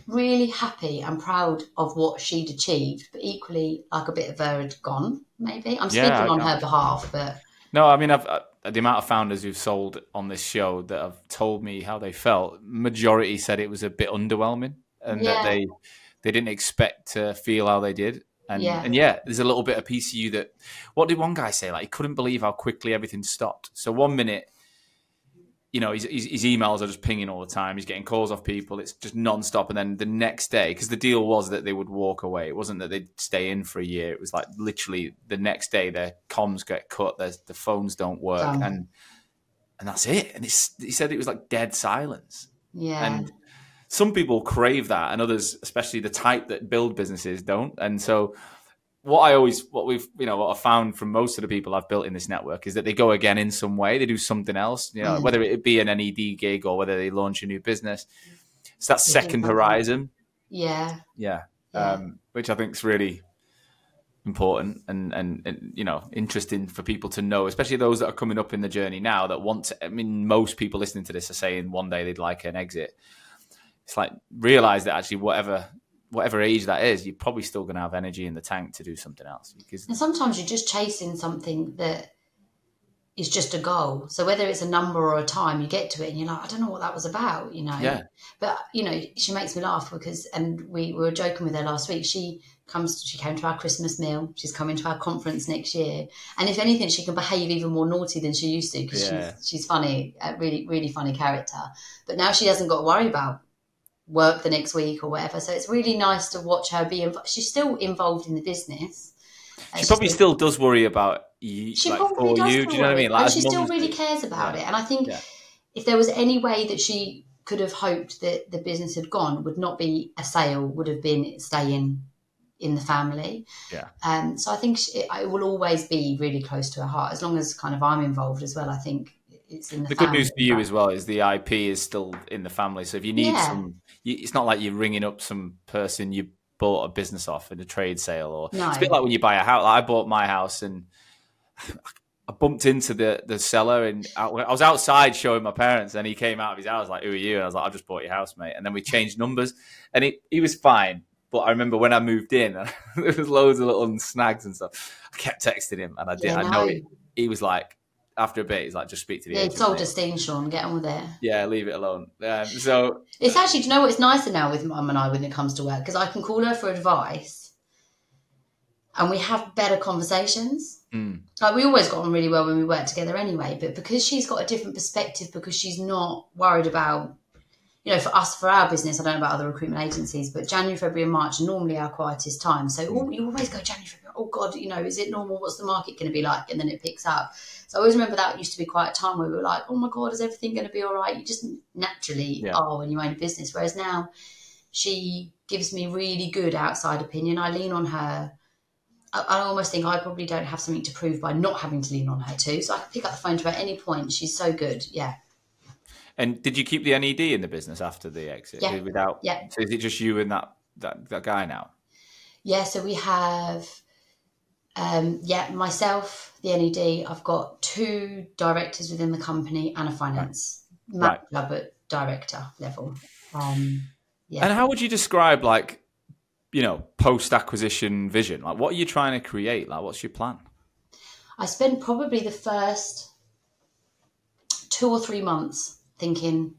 really happy and proud of what she'd achieved, but equally like a bit of her had gone. Maybe. I'm Yeah, speaking on her behalf, but No, I mean, I've, uh, the amount of founders who've sold on this show that have told me how they felt, majority said it was a bit underwhelming and Yeah. that they they didn't expect to feel how they did. And Yeah. and yeah, there's a little bit of piece of you that. What did one guy say? Like he couldn't believe how quickly everything stopped. So one minute, you know, his, his, his emails are just pinging all the time. He's getting calls off people. It's just nonstop. And then the next day, because the deal was that they would walk away. It wasn't that they'd stay in for a year. It was like literally the next day, their comms get cut. There's the phones don't work, Done. and and that's it. And it's, he said it was like dead silence. yeah, And some people crave that, and others, especially the type that build businesses, don't. And so, what I always, what we've, you know, what I found from most of the people I've built in this network is that they go again in some way. They do something else, you know, Mm. whether it be an NED gig or whether they launch a new business. It's that second horizon, yeah, yeah, yeah. um, which I think is really important and, and and you know interesting for people to know, especially those that are coming up in the journey now that want. To, I mean, most people listening to this are saying one day they'd like an exit. It's like realize that actually, whatever whatever age that is, you're probably still going to have energy in the tank to do something else because And sometimes you're just chasing something that is just a goal. So whether it's a number or a time, you get to it and you're like, I don't know what that was about, you know. Yeah. But you know, she makes me laugh because, and we were joking with her last week. She comes, she came to our Christmas meal. She's coming to our conference next year. And if anything, she can behave even more naughty than she used to because Yeah. she's she's funny, a really really funny character. But now she hasn't got to worry about work the next week or whatever. So it's really nice to watch her be. Inv- she's still involved in the business. Uh, she probably still- does worry about you, she like probably for does you. Do you know what I mean? Like she still really cares about Yeah. it. And I think Yeah. if there was any way that she could have hoped that the business had gone, would not be a sale, would have been staying in the family. Yeah. Um, so I think she, it will always be really close to her heart, as long as kind of I'm involved as well. I think it's in the. The good news for you as well is the IP is still in the family. So if you need Yeah. some, it's not like you're ringing up some person you bought a business off in a trade sale, or No. it's a bit like when you buy a house. Like I bought my house and <laughs> I bumped into the the seller, and I, I was outside showing my parents, and he came out of his house like, "Who are you?" And I was like, "I just bought your house, mate." And then we changed numbers, and he he was fine. But I remember when I moved in, <laughs> there was loads of little snags and stuff. I kept texting him, and I did. Yeah, I know no. it. He was like, after a bit, he's like, "Just speak to the Yeah, agent." it's all mate." a steam, Sean. Get on with it. yeah, leave it alone. Um, so It's actually, do you know what? It's nicer now with mum and I when it comes to work because I can call her for advice, and we have better conversations. mm, like we always got on really well when we worked together anyway but because she's got a different perspective because she's not worried about you know for us for our business i don't know about other recruitment agencies but january february and march are normally our quietest time so oh, you always go january february oh god you know is it normal what's the market going to be like and then it picks up so i always remember that used to be quite a time where we were like oh my god is everything going to be all right you just naturally Yeah. are when you own a business whereas now she gives me really good outside opinion i lean on her I, I almost think I probably don't have something to prove by not having to lean on her too. So I can pick up the phone to her at any point. She's so good. Yeah. and did you keep the NED in the business after the exit? Yeah. Without, Yeah. So is it just you and that that, that guy now? Yeah. So we have, um, yeah, myself, the NED. I've got two directors within the company and a finance Right. manager, but director level. Um, yeah. And how would you describe like, you know, post acquisition vision? Like, what are you trying to create? Like, what's your plan? I spent probably the first two or three months thinking,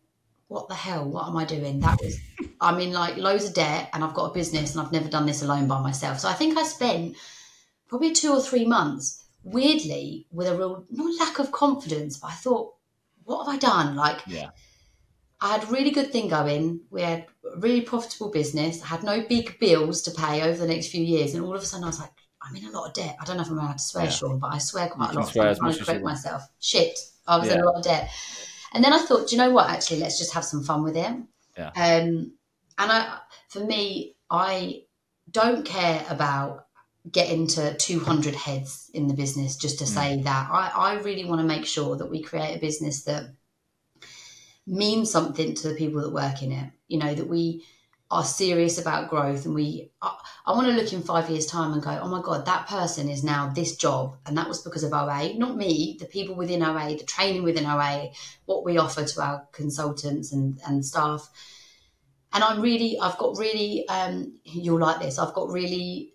what the hell? What am I doing? That was, I'm in like loads of debt and I've got a business and I've never done this alone by myself. So I think I spent probably two or three months, weirdly, with a real, not lack of confidence, but I thought, what have I done? Like, Yeah. I had a really good thing going. We had a really profitable business. I had no big bills to pay over the next few years. And all of a sudden I was like, I'm in a lot of debt. I don't know if I'm allowed to swear, Yeah. Sean, but I swear quite You a lot. swear I'm trying to correct myself. Shit. I was in a lot of debt. And then I thought, do you know what? Actually, let's just have some fun with it. Yeah. Um, and I, for me, I don't care about getting to 200 heads in the business just to say that. I, I really want to make sure that we create a business that means something to the people that work in it. You know, that we are serious about growth and we I, I want to look in five years time and go oh my god that person is now this job and that was because of OA not me the people within OA the training within OA what we offer to our consultants and, and staff and i'm really i've got really um, you'll like this i've got really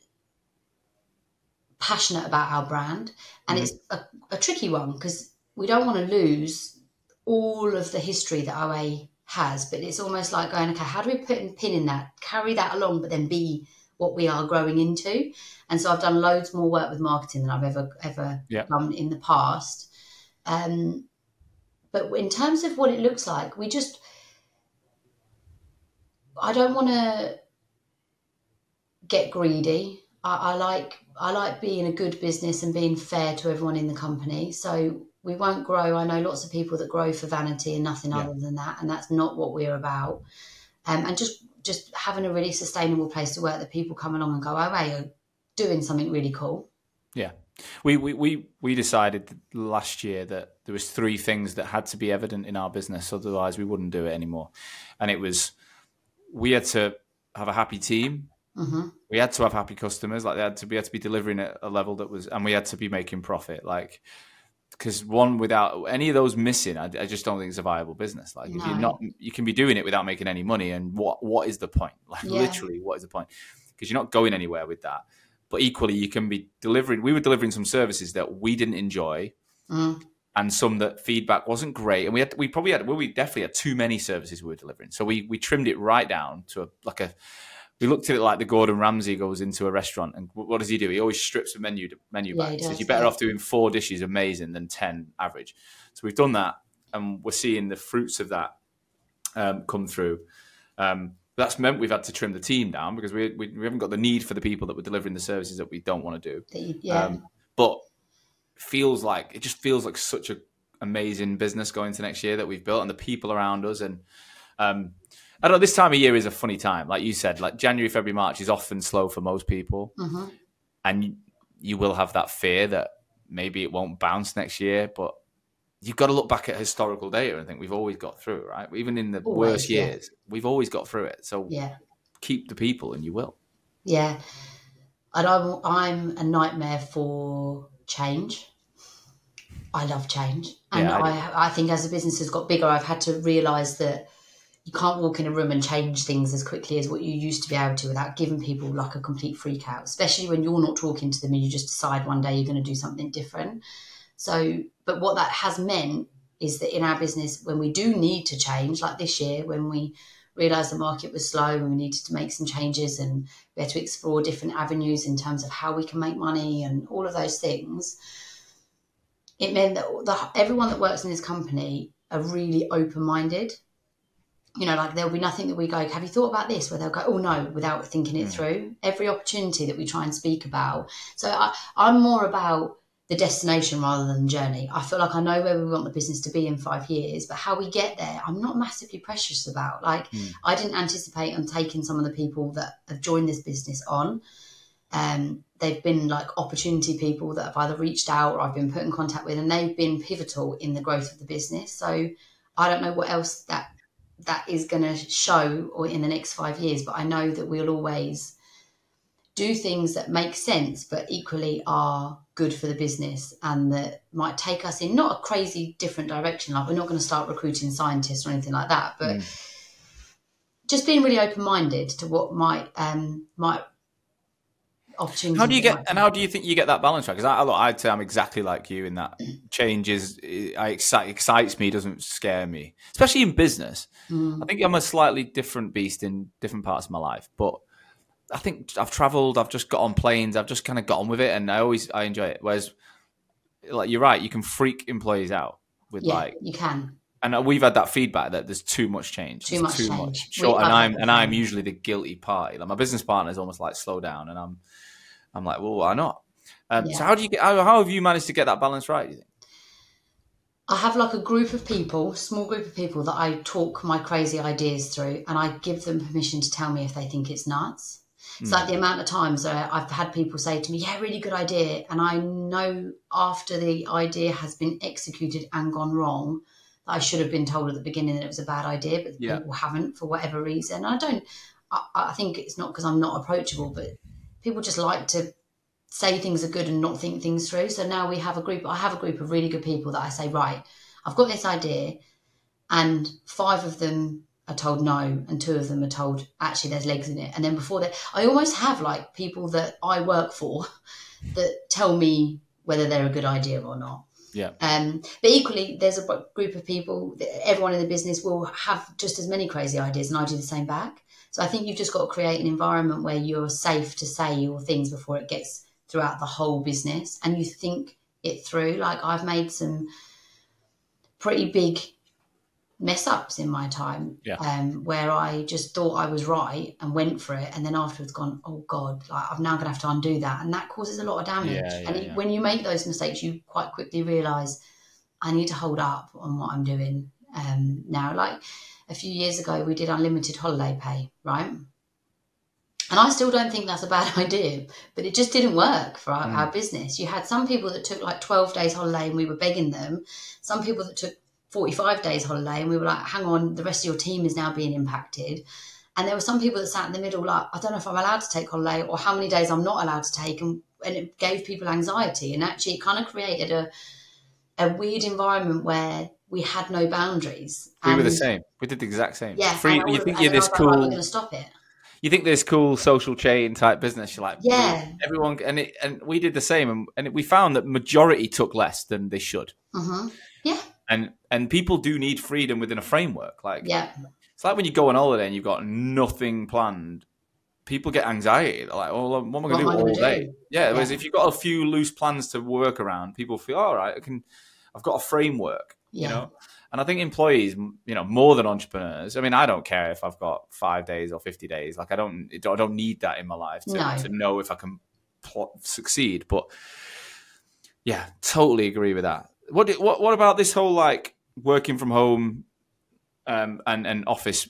passionate about our brand and it's a, a tricky one because we don't want to lose all of the history that OA has, but it's almost like going, okay, how do we put a pin in that, carry that along, but then be what we are growing into? And so I've done loads more work with marketing than I've ever ever Yeah. done in the past. Um, but in terms of what it looks like, we just, I don't want to get greedy. I, I like I like being a good business and being fair to everyone in the company. So we won't grow. I know lots of people that grow for vanity and nothing Yeah. other than that, and that's not what we're about. Um, and just just having a really sustainable place to work that people come along and go, oh, hey, you're doing something really cool. Yeah, we, we we we decided last year that there was three things that had to be evident in our business, otherwise we wouldn't do it anymore. And it was we had to have a happy team, hmm we had to have happy customers, like they had to be had to be delivering at a level that was, and we had to be making profit, like because one without any of those missing, I, I just don't think it's a viable business. Like if you're not, you can be doing it without making any money, and what what is the point? <laughs> Like Yeah. literally, what is the point? Because you're not going anywhere with that. But equally, you can be delivering. We were delivering some services that we didn't enjoy, Mm. and some that feedback wasn't great. And we had we probably had well, we definitely had too many services we were delivering. So we we trimmed it right down to a, like a. We looked at it like the Gordon Ramsay goes into a restaurant, and what does he do? He always strips a menu menu Yeah, back. he He says you're better yeah. off doing four dishes amazing than ten average. So we've done that, and we're seeing the fruits of that um, come through. Um, that's meant we've had to trim the team down because we, we we haven't got the need for the people that we're delivering the services that we don't want to do. Yeah. Um, but feels like it just feels like such a amazing business going to next year that we've built and the people around us and um I don't know this time of year is a funny time like you said like January February March is often slow for most people hmm and you, you will have that fear that maybe it won't bounce next year but you've got to look back at historical data and think we've always got through it right even in the Always, worst yeah. years we've always got through it so Yeah. keep the people and you will Yeah. And I'm, I'm a nightmare for change. I love change. And Yeah, I I, I, think as the business has got bigger, I've had to realise that you can't walk in a room and change things as quickly as what you used to be able to without giving people like a complete freak out, especially when you're not talking to them and you just decide one day you're going to do something different. So, but what that has meant is that in our business, when we do need to change, like this year, when we realised the market was slow and we needed to make some changes and we had to explore different avenues in terms of how we can make money and all of those things, it meant that the, everyone that works in this company are really open minded. You know, like there'll be nothing that we go, have you thought about this? Where they'll go, oh no, without thinking it Mm. through. Every opportunity that we try and speak about. So I, I'm more about the destination rather than journey. I feel like I know where we want the business to be in five years, but how we get there, I'm not massively precious about. Like, Mm. I didn't anticipate on taking some of the people that have joined this business on. Um, they've been like opportunity people that have either reached out or I've been put in contact with, and they've been pivotal in the growth of the business. So I don't know what else that that is going to show or in the next five years, but I know that we'll always do things that make sense, but equally are good for the business and that might take us in not a crazy different direction. Like we're not going to start recruiting scientists or anything like that, but just being really open minded to what might um, might opportunities. How do you get and how do you think you get that balance right? Because I, I, I'd say I'm exactly like you in that changes. I excite, excites me, doesn't scare me, especially in business. Mm. I think I'm a slightly different beast in different parts of my life, but I think I've travelled, I've just got on planes, I've just kind of got on with it, and I always I enjoy it. Whereas, like you're right, you can freak employees out with yeah, like, you can. and we've had that feedback that there's too much change, Too There's much change. Sure, and I'm and I'm usually the guilty party. Like my business partner is almost like slow down, and I'm I'm like, well, why not? Um, So how do you get? How, how have you managed to get that balance right? do You think? I have like a group of people, small group of people that I talk my crazy ideas through, and I give them permission to tell me if they think it's nuts. It's like the amount of times that I've had people say to me, "Yeah, really good idea," and I know after the idea has been executed and gone wrong, that I should have been told at the beginning that it was a bad idea, but Yeah. people haven't for whatever reason. I don't. I, I think it's not because I'm not approachable, but people just like to say things are good and not think things through. So now we have a group. I have a group of really good people that I say, right, I've got this idea, and five of them are told no, and two of them are told actually there's legs in it. And then before that, I almost have like people that I work for <laughs> that tell me whether they're a good idea or not. Yeah. Um, but equally, there's a group of people. that Everyone in the business will have just as many crazy ideas, and I do the same back. So I think you've just got to create an environment where you're safe to say your things before it gets throughout the whole business, and you think it through. Like I've made some pretty big mess ups in my time, Yeah. um, where I just thought I was right and went for it, and then afterwards gone, oh god, like I'm now going to have to undo that, and that causes a lot of damage. Yeah, yeah, and it, when you make those mistakes, you quite quickly realise I need to hold up on what I'm doing um, now. Like a few years ago, we did unlimited holiday pay, right? And I still don't think that's a bad <laughs> idea, but it just didn't work for our, Mm. our business. You had some people that took like 12 days holiday and we were begging them, some people that took 45 days holiday and we were like, hang on, the rest of your team is now being impacted. And there were some people that sat in the middle, like, I don't know if I'm allowed to take holiday or how many days I'm not allowed to take. And, and it gave people anxiety. And actually, it kind of created a, a weird environment where we had no boundaries. We were the same. We did the exact same. Yeah. Free, you think you're this was like, we're cool? going to stop it. You think this cool social chain type business? You're like, Yeah. everyone, and it, and we did the same, and, and we found that majority took less than they should, hmm Yeah. and and people do need freedom within a framework. Like, Yeah. it's like when you go on holiday and you've got nothing planned. People get anxiety. They're like, "Oh, what am I going to do all day?" do? Yeah. Whereas Yeah. if you've got a few loose plans to work around, people feel, "All right, I can. I've got a framework." Yeah. You know. And I think employees, you know, more than entrepreneurs. I mean, I don't care if I've got five days or fifty days. Like, I don't, I don't need that in my life to, No. to know if I can plot, succeed. But yeah, totally agree with that. What, do- what, what about this whole like working from home um, and and office?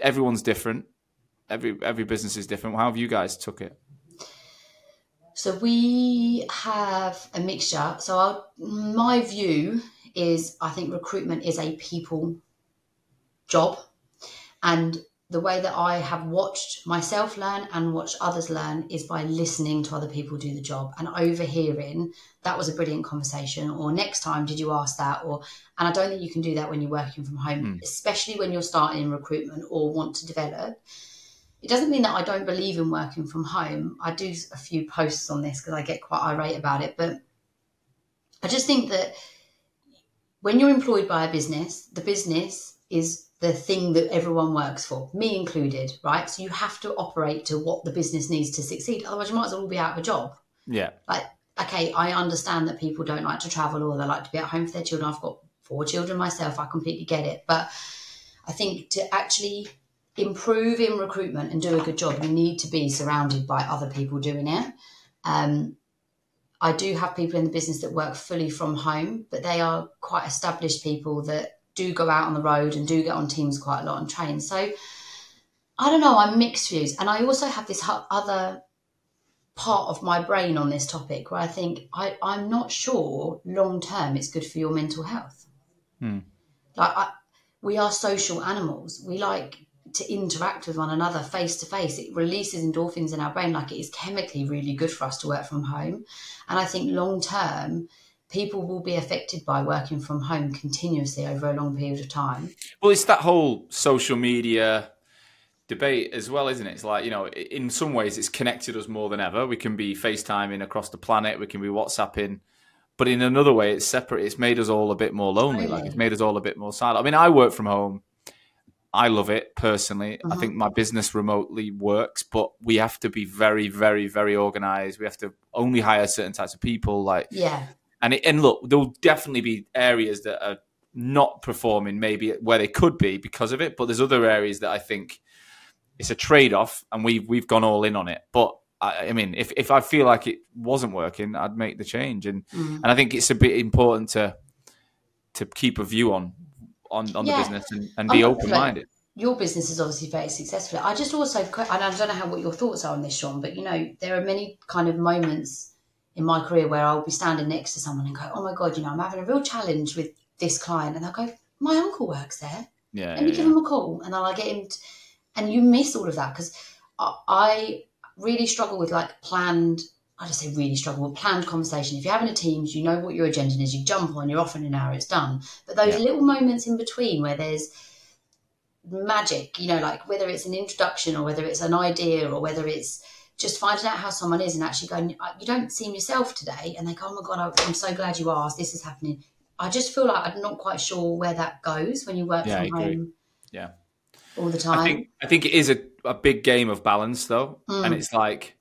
Everyone's different. Every every business is different. How have you guys took it? So we have a mixture. So our, my view is I think recruitment is a people job. And the way that I have watched myself learn and watched others learn is by listening to other people do the job and overhearing that was a brilliant conversation or next time did you ask that or and I don't think you can do that when you're working from home, Mm. especially when you're starting in recruitment or want to develop. It doesn't mean that I don't believe in working from home. I do a few posts on this because I get quite irate about it, but I just think that when you're employed by a business, the business is the thing that everyone works for, me included, right? So you have to operate to what the business needs to succeed. Otherwise, you might as well be out of a job. Yeah, Like, okay, I understand that people don't like to travel or they like to be at home for their children. I've got four children myself. I completely get it. But I think to actually improve in recruitment and do a good job, you need to be surrounded by other people doing it. Um, I do have people in the business that work fully from home, but they are quite established people that do go out on the road and do get on teams quite a lot and train. So I don't know, I'm mixed views. And I also have this other part of my brain on this topic where I think I, I'm not sure long term it's good for your mental health. Hmm. Like I, we are social animals. We like to interact with one another face to face. It releases endorphins in our brain, like it is chemically really good for us to work from home. And I think long term, people will be affected by working from home continuously over a long period of time. Well, it's that whole social media debate as well, isn't it? It's like, you know, in some ways it's connected us more than ever. We can be FaceTiming across the planet, we can be WhatsApping. But in another way, it's separate. It's made us all a bit more lonely. Really? Like it's made us all a bit more silent. I mean, I work from home. I love it personally. I think my business remotely works, but we have to be very, very, very organized. We have to only hire certain types of people. Like, yeah. And it, and look, there'll definitely be areas that are not performing maybe where they could be because of it, but there's other areas that I think it's a trade off, and we've we've gone all in on it. But I, I, mean, if if I feel like it wasn't working, I'd make the change, and mm. and I think it's a bit important to to keep a view on on, on yeah. the business and, and be open minded. Your business is obviously very successful. I just also, and I don't know how what your thoughts are on this, Sean, but you know, there are many kind of moments in my career where I'll be standing next to someone and go, "Oh my god, you know, I'm having a real challenge with this client," and they'll go, "My uncle works there. Yeah, let me yeah, give yeah. him a call," and then I'll get him. To, and you miss all of that because I really struggle with like planned. I just say really struggle with planned conversation. If you're having a Teams, you know what your agenda is. You jump on, you're off in an hour, it's done. But those yeah. little moments in between where there's magic, you know, like whether it's an introduction or whether it's an idea or whether it's just finding out how someone is and actually going, you don't seem yourself today. And they go, oh my God, I'm so glad you asked. This is happening. I just feel like I'm not quite sure where that goes when you work yeah, from home. Yeah all the time. I think I think it is a, a big game of balance though, mm. and it's like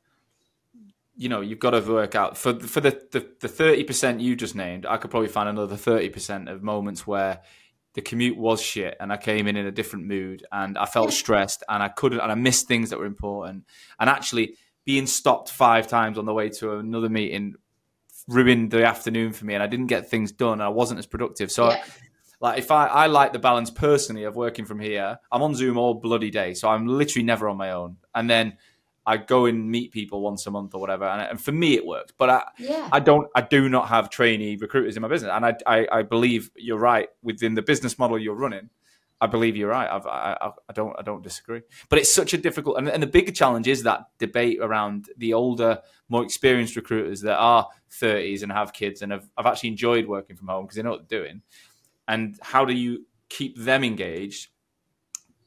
you know you've got to work out for for the the thirty percent you just named. I could probably find another thirty percent of moments where the commute was shit and I came in in a different mood and I felt stressed and I couldn't and I missed things that were important and actually being stopped five times on the way to another meeting ruined the afternoon for me and I didn't get things done. I wasn't as productive. So yeah. Like if I, I like the balance personally of working from here, I'm on Zoom all bloody day, so I'm literally never on my own. And then I go and meet people once a month or whatever, and, and for me it works. But I, yeah. I don't, I do not have trainee recruiters in my business, and I, I, I believe you're right within the business model you're running. I believe you're right. I've, I, I don't, I don't disagree. But it's such a difficult, and, and the bigger challenge is that debate around the older, more experienced recruiters that are 30s and have kids and have, have actually enjoyed working from home because they know what they're doing and how do you keep them engaged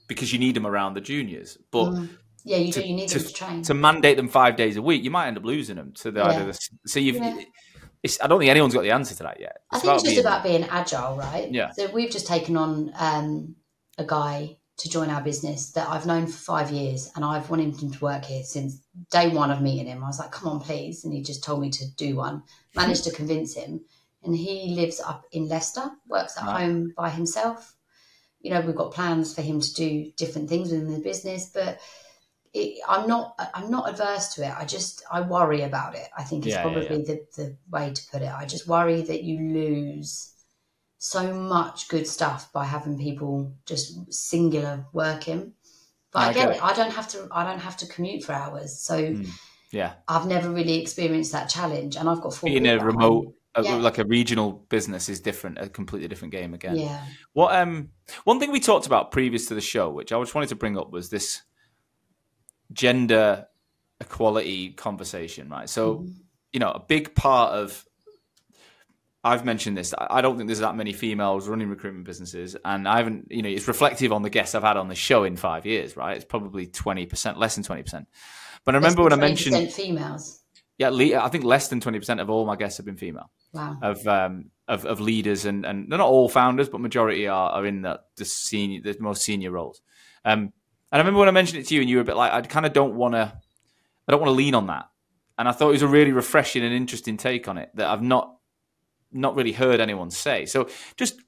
because you need them around the juniors but mm. Yeah you to, do you need to, them to train to mandate them five days a week you might end up losing them to the yeah. either the, so you've yeah. I don't think anyone's got the answer to that yet. It's I think it's just being, about being agile, right? Yeah. So we've just taken on um, a guy to join our business that I've known for five years, and I've wanted him to work here since day one of meeting him. I was like, "Come on, please," and he just told me to do one. <laughs> Managed to convince him, and he lives up in Leicester, works at right. home by himself. You know, we've got plans for him to do different things within the business, but it, I'm not I'm not adverse to it. I just I worry about it. I think it's yeah, probably yeah, yeah. The, the way to put it. I just worry that you lose so much good stuff by having people just singular working. But I, I get it. it. I don't have to I don't have to commute for hours. So mm. yeah. I've never really experienced that challenge and I've got four in a remote a, yeah. like a regional business is different, a completely different game again. Yeah. What um one thing we talked about previous to the show, which I just wanted to bring up, was this gender equality conversation, right? So, mm-hmm. you know, a big part of I've mentioned this. I don't think there's that many females running recruitment businesses, and I haven't. You know, it's reflective on the guests I've had on the show in five years, right? It's probably twenty percent, less than twenty percent. But I remember when I mentioned females. Yeah, I think less than twenty percent of all my guests have been female. Wow. Of um of, of leaders and and they're not all founders, but majority are are in the the senior the most senior roles. Um, I remember when I mentioned it to you, and you were a bit like, I kind of don't want to, I don't want to lean on that. And I thought it was a really refreshing and interesting take on it that I've not not really heard anyone say. So just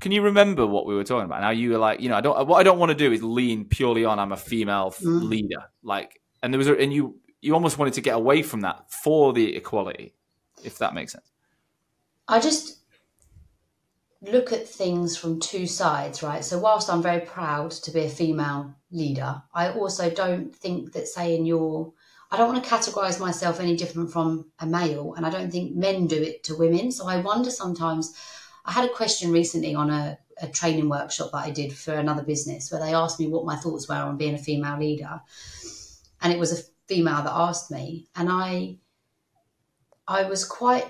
can you remember what we were talking about? Now you were like, you know, I don't. What I don't want to do is lean purely on I'm a female mm. leader. Like, and there was, a, and you you almost wanted to get away from that for the equality, if that makes sense. I just look at things from two sides, right? So, whilst I'm very proud to be a female leader, I also don't think that saying you're, I don't want to categorize myself any different from a male, and I don't think men do it to women. So, I wonder sometimes. I had a question recently on a, a training workshop that I did for another business where they asked me what my thoughts were on being a female leader. And it was a female that asked me, and I I was quite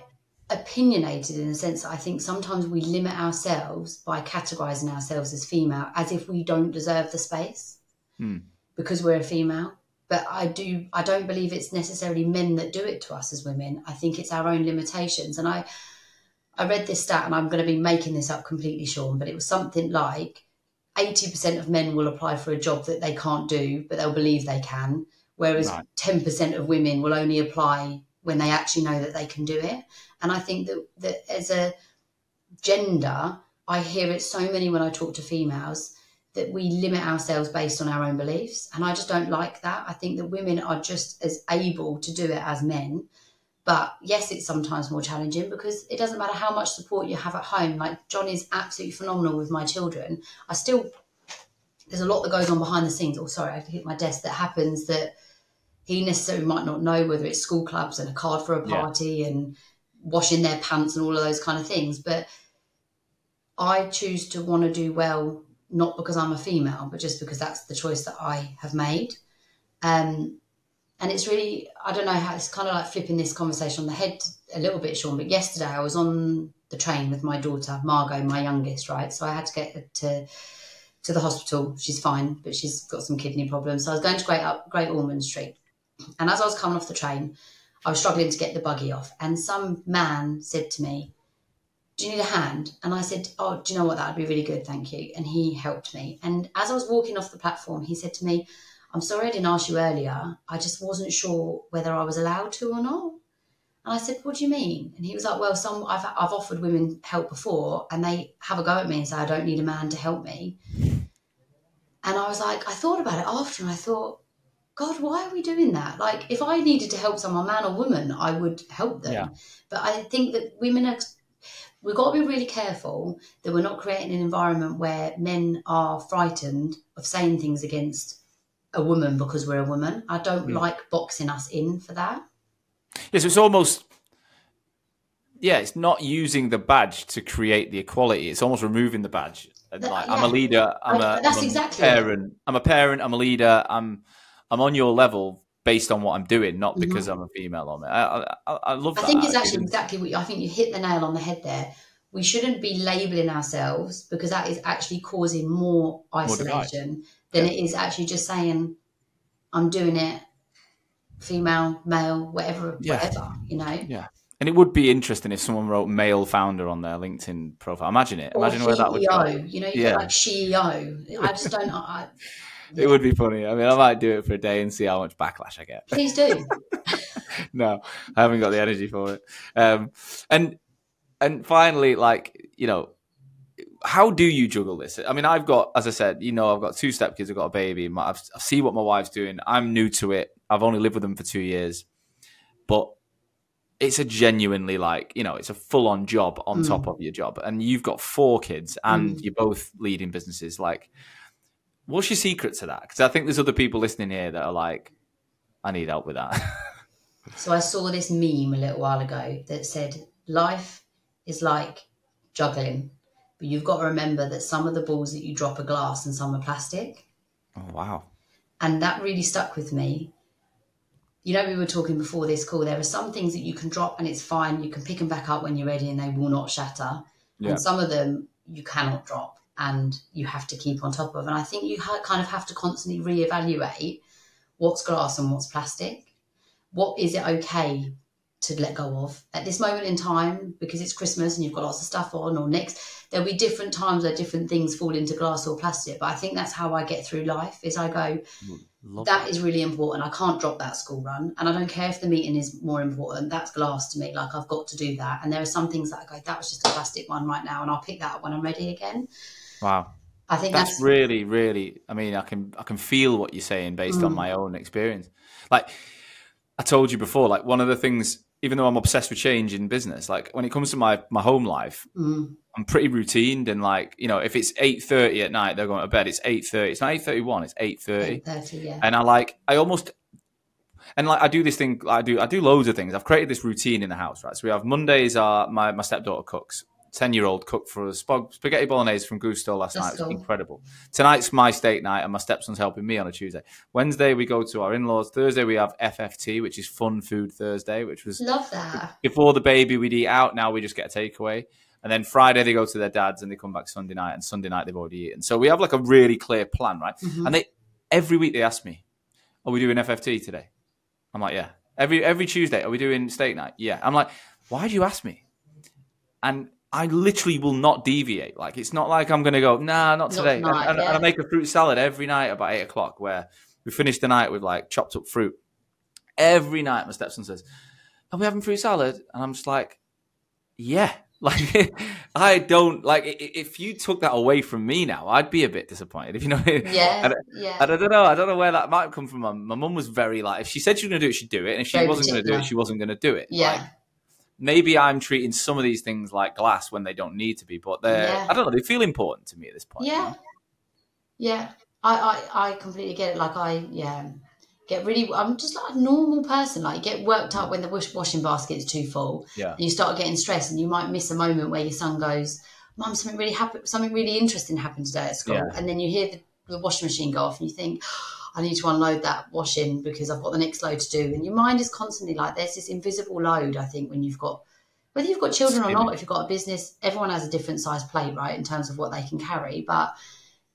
opinionated in the sense that I think sometimes we limit ourselves by categorizing ourselves as female as if we don't deserve the space. Hmm. because we're a female. But I do I don't believe it's necessarily men that do it to us as women. I think it's our own limitations. And I I read this stat and I'm going to be making this up completely, Sean, but it was something like 80% of men will apply for a job that they can't do, but they'll believe they can. Whereas Right. 10% of women will only apply when they actually know that they can do it. And I think that, that as a gender, I hear it so many when I talk to females that we limit ourselves based on our own beliefs. And I just don't like that. I think that women are just as able to do it as men. But yes, it's sometimes more challenging because it doesn't matter how much support you have at home. Like John is absolutely phenomenal with my children. I still, there's a lot that goes on behind the scenes. Oh, sorry, I have to hit my desk that happens that he necessarily might not know whether it's school clubs and a card for a Yeah. party and washing their pants and all of those kind of things. But I choose to want to do well, not because I'm a female, but just because that's the choice that I have made. Um, and it's really, I don't know how it's kind of like flipping this conversation on the head a little bit, Sean. But yesterday I was on the train with my daughter, Margot, my youngest, right? So I had to get to to the hospital. She's fine, but she's got some kidney problems. So I was going to Great Up Great Ormond Street, and as I was coming off the train, I was struggling to get the buggy off, and some man said to me, "Do you need a hand?" And I said, "Oh, do you know what? That would be really good, thank you." And he helped me. And as I was walking off the platform, he said to me, "I'm sorry I didn't ask you earlier. I just wasn't sure whether I was allowed to or not." And I said, "What do you mean?" And he was like, "Well, some I've I've offered women help before, and they have a go at me and say I don't need a man to help me." And I was like, I thought about it after, and I thought, God, why are we doing that? Like, if I needed to help someone, man or woman, I would help them. Yeah. But I think that women are. We've got to be really careful that we're not creating an environment where men are frightened of saying things against a woman because we're a woman. I don't Mm. like boxing us in for that. Yes, it's almost yeah, it's not using the badge to create the equality. It's almost removing the badge. That- like, I'm a leader. I'm I- a, that's I'm a exactly it. parent. I'm a parent. I'm a leader. I'm I'm on your level based on what I'm doing, not Mhm. because I'm a female or male. I, I, I love I think it's actually exactly what you, I think you hit the nail on the head there. We shouldn't be labeling ourselves because that is actually causing more isolation than it is actually just saying, "I'm doing it." Female, male, whatever, Yeah. whatever, you know. Yeah. And it would be interesting if someone wrote male founder on their LinkedIn profile. Imagine it. Or Imagine where that would go. You know, you Yeah. like CEO. I just don't. I, It would be funny. I mean, I might do it for a day and see how much backlash I get. please do. <laughs> no, I haven't got the energy for it. Um, and and finally, like you know, how do you juggle this? I mean, I've got, as I said, you know, I've got two stepkids. I've got a baby. My, I've, I see what my wife's doing. I'm new to it. I've only lived with them for two years, but it's a genuinely like you know, it's a full on job on Mm. top of your job, and you've got four kids, and Mm. you're both leading businesses. Like, what's your secret to that? Because I think there's other people listening here that are like, I need help with that. <laughs> So I saw this meme a little while ago that said, "Life is like juggling, but you've got to remember that some of the balls that you drop are glass and some are plastic." oh wow. And that really stuck with me. You know, we were talking before this call. There are some things that you can drop and it's fine. You can pick them back up when you're ready, and they will not shatter. Yeah. And some of them you cannot drop, and you have to keep on top of. And I think you ha- kind of have to constantly reevaluate what's glass and what's plastic. What is it okay to let go of at this moment in time because it's Christmas and you've got lots of stuff on, or next there'll be different times where different things fall into glass or plastic. But I think that's how I get through life. Is I go, Love that is really important. I can't drop that school run, and I don't care if the meeting is more important. That's glass to me. Like I've got to do that. And there are some things that I go, that was just a plastic one right now, and I'll pick that up when I'm ready again. Wow. I think That's that's, really, really. I mean, I can I can feel what you're saying based on Mm. my own experience. Like I told you before, like one of the things, even though I'm obsessed with change in business, like when it comes to my my home life, mm, I'm pretty routined and like you know, if it's eight thirty at night, they're going to bed. It's eight thirty. It's not eight thirty one. It's eight thirty. 30, yeah. And I like I almost and like I do this thing. I do I do loads of things. I've created this routine in the house, right? So we have Mondays. Are my my stepdaughter cooks. Ten year old cooked for us spag- spaghetti bolognese from Gousto last That's night. It was cool. incredible. Tonight's my steak night, and my stepson's helping me on a Tuesday. Wednesday we go to our in laws. Thursday we have FFT, which is Fun Food Thursday, which was Love that. before the baby we'd eat out. Now we just get a takeaway. And then Friday they go to their dad's and they come back Sunday night. And Sunday night they've already eaten. So we have like a really clear plan, right? Mhm. And they every week they ask me, "Are we doing FFT today?" I'm like, "Yeah." Every every Tuesday, are we doing steak night? Yeah. I'm like, "Why do you ask me?" And I literally will not deviate. Like it's not like I'm going to go, nah, not today. Not tonight, and, yeah. and, I make a fruit salad every night about eight o'clock, where we finish the night with like chopped up fruit. Every night, my stepson says, "Are we having fruit salad?" And I'm just like, "Yeah." <laughs> Like I don't like if you took that away from me now, I'd be a bit disappointed. If you know, yeah, and, yeah. And I don't know, I don't know where that might come from. My mum was very like, if she said she was going to do it, she'd do it, and if she very wasn't going to do it, she wasn't going to do it. Yeah. Like, maybe I'm treating some of these things like glass when they don't need to be, but they're yeah. I don't know, they feel important to me at this point. Yeah. Yeah. I, I, I completely get it. Like I yeah. Get really I'm just like a normal person. Like you get worked up mm. when the washing basket is too full. Yeah. And you start getting stressed and you might miss a moment where your son goes, Mum, something really happened something really interesting happened today at school. Yeah. And then you hear the, the washing machine go off and you think, I need to unload that washing because I've got the next load to do. And your mind is constantly like, there's this invisible load, I think, when you've got, whether you've got children or not, if you've got a business, everyone has a different size plate, right, in terms of what they can carry. But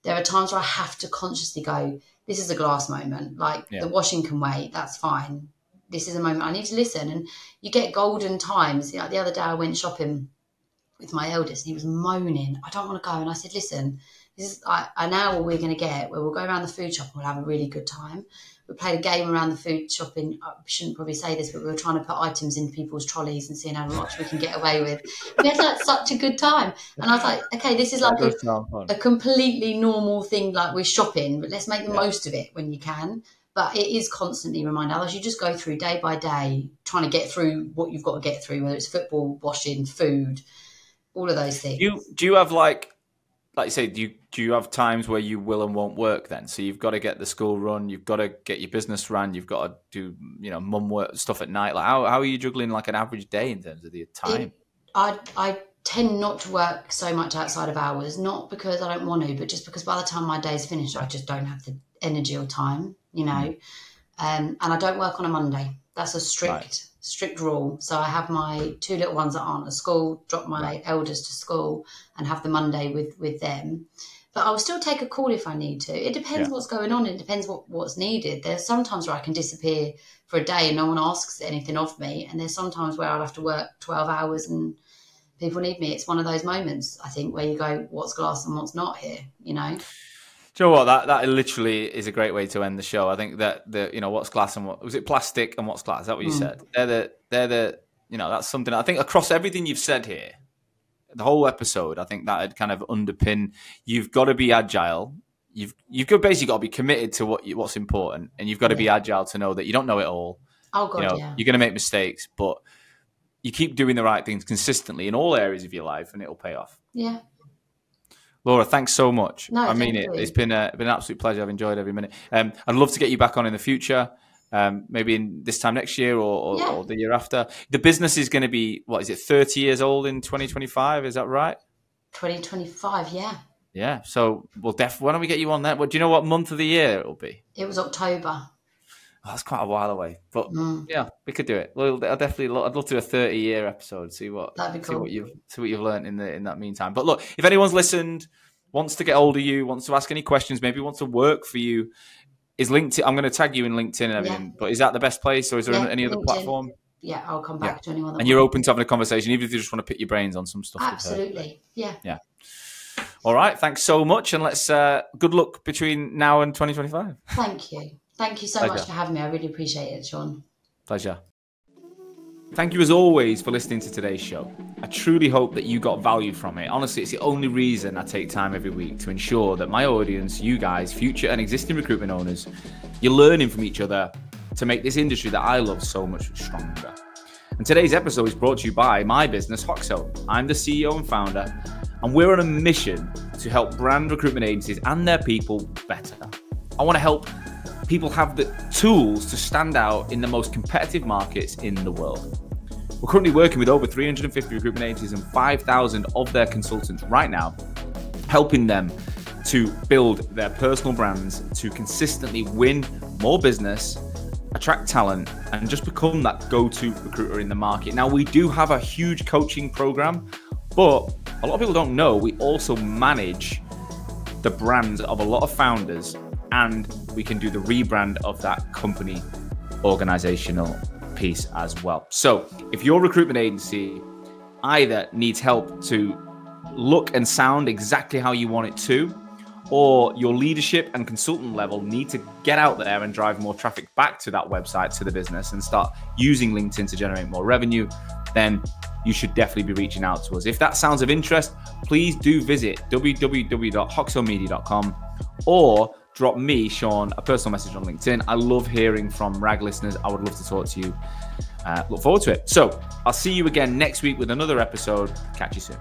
there are times where I have to consciously go, this is a glass moment. Like yeah. the washing can wait, that's fine. This is a moment I need to listen. And you get golden times. Like the other day, I went shopping with my eldest and he was moaning, I don't want to go. And I said, listen, this is like an hour we're going to get where we'll go around the food shop and we'll have a really good time. We played a game around the food shopping. I shouldn't probably say this, but we were trying to put items in people's trolleys and seeing how much we can get away with. We had like such a good time, and I was like, okay, this is like a, a, completely normal thing, like we're shopping, but let's make the yeah. most of it when you can. But it is constantly remind others. You just go through day by day, trying to get through what you've got to get through, whether it's football, washing, food, all of those things. Do you, do you have like like you say, do you do you have times where you will and won't work then? So you've got to get the school run, you've got to get your business run, you've got to do you know mum work stuff at night. Like how how are you juggling like an average day in terms of the time? It, I I tend not to work so much outside of hours, not because I don't want to, but just because by the time my day's finished, I just don't have the energy or time, you know. Mm. Um, and I don't work on a Monday. That's a strict right strict rule. So I have my two little ones that aren't at school, drop my elders to school, and have the Monday with with them. But I'll still take a call if I need to. It depends yeah. what's going on. It depends what, what's needed. There's sometimes where I can disappear for a day and no one asks anything of me. And there's sometimes where I'll have to work 12 hours and people need me. It's one of those moments, I think, where you go, what's glass and what's not here, you know? Do you know what? That that literally is a great way to end the show. I think that the you know what's glass and what was it plastic and what's glass? Is that what you mm. said? They're the they're the you know that's something I think across everything you've said here, the whole episode. I think that would kind of underpin. You've got to be agile. You've you've got basically got to be committed to what you, what's important, and you've got to be agile to know that you don't know it all. Oh God, you know, yeah. You're going to make mistakes, but you keep doing the right things consistently in all areas of your life, and it'll pay off. Yeah, Laura, thanks so much. No, I mean it. It's been a, been an absolute pleasure. I've enjoyed every minute. Um, I'd love to get you back on in the future. Um, maybe in this time next year or, or, yeah. or the year after. The business is going to be what is it? Thirty years old in twenty twenty five. Is that right? Twenty twenty five. Yeah. Yeah. So we'll def. Why don't we get you on that? What do you know? What month of the year it will be? It was October. Oh, that's quite a while away, but mm. yeah, we could do it. Well, I definitely, I'd love to do a thirty-year episode. See what, That'd be cool. see what you've, see what you've learned in the in that meantime. But look, if anyone's listened, wants to get hold of you, wants to ask any questions, maybe wants to work for you, is LinkedIn. I'm going to tag you in LinkedIn and everything. Yeah. But is that the best place, or is there yeah, any other LinkedIn. platform? Yeah, I'll come back yeah. to anyone. and you're open to having a conversation, even if you just want to pick your brains on some stuff. Absolutely. Yeah. Yeah. All right. Thanks so much, and let's. Uh, good luck between now and 2025. Thank you. Thank you so Pleasure. much for having me. I really appreciate it, Sean. Pleasure. Thank you as always for listening to today's show. I truly hope that you got value from it. Honestly, it's the only reason I take time every week to ensure that my audience, you guys, future and existing recruitment owners, you're learning from each other to make this industry that I love so much stronger. And today's episode is brought to you by my business, Hoxo. I'm the CEO and founder, and we're on a mission to help brand recruitment agencies and their people better. I want to help people have the tools to stand out in the most competitive markets in the world. We're currently working with over 350 recruitment agencies and 5,000 of their consultants right now, helping them to build their personal brands to consistently win more business, attract talent, and just become that go to recruiter in the market. Now, we do have a huge coaching program, but a lot of people don't know we also manage the brands of a lot of founders and we can do the rebrand of that company organizational piece as well. So if your recruitment agency either needs help to look and sound exactly how you want it to, or your leadership and consultant level need to get out there and drive more traffic back to that website, to the business, and start using LinkedIn to generate more revenue, then you should definitely be reaching out to us. If that sounds of interest, please do visit www.hoxomedia.com or drop me, Sean, a personal message on LinkedIn. I love hearing from RAG listeners. I would love to talk to you. Uh, look forward to it. So I'll see you again next week with another episode. Catch you soon.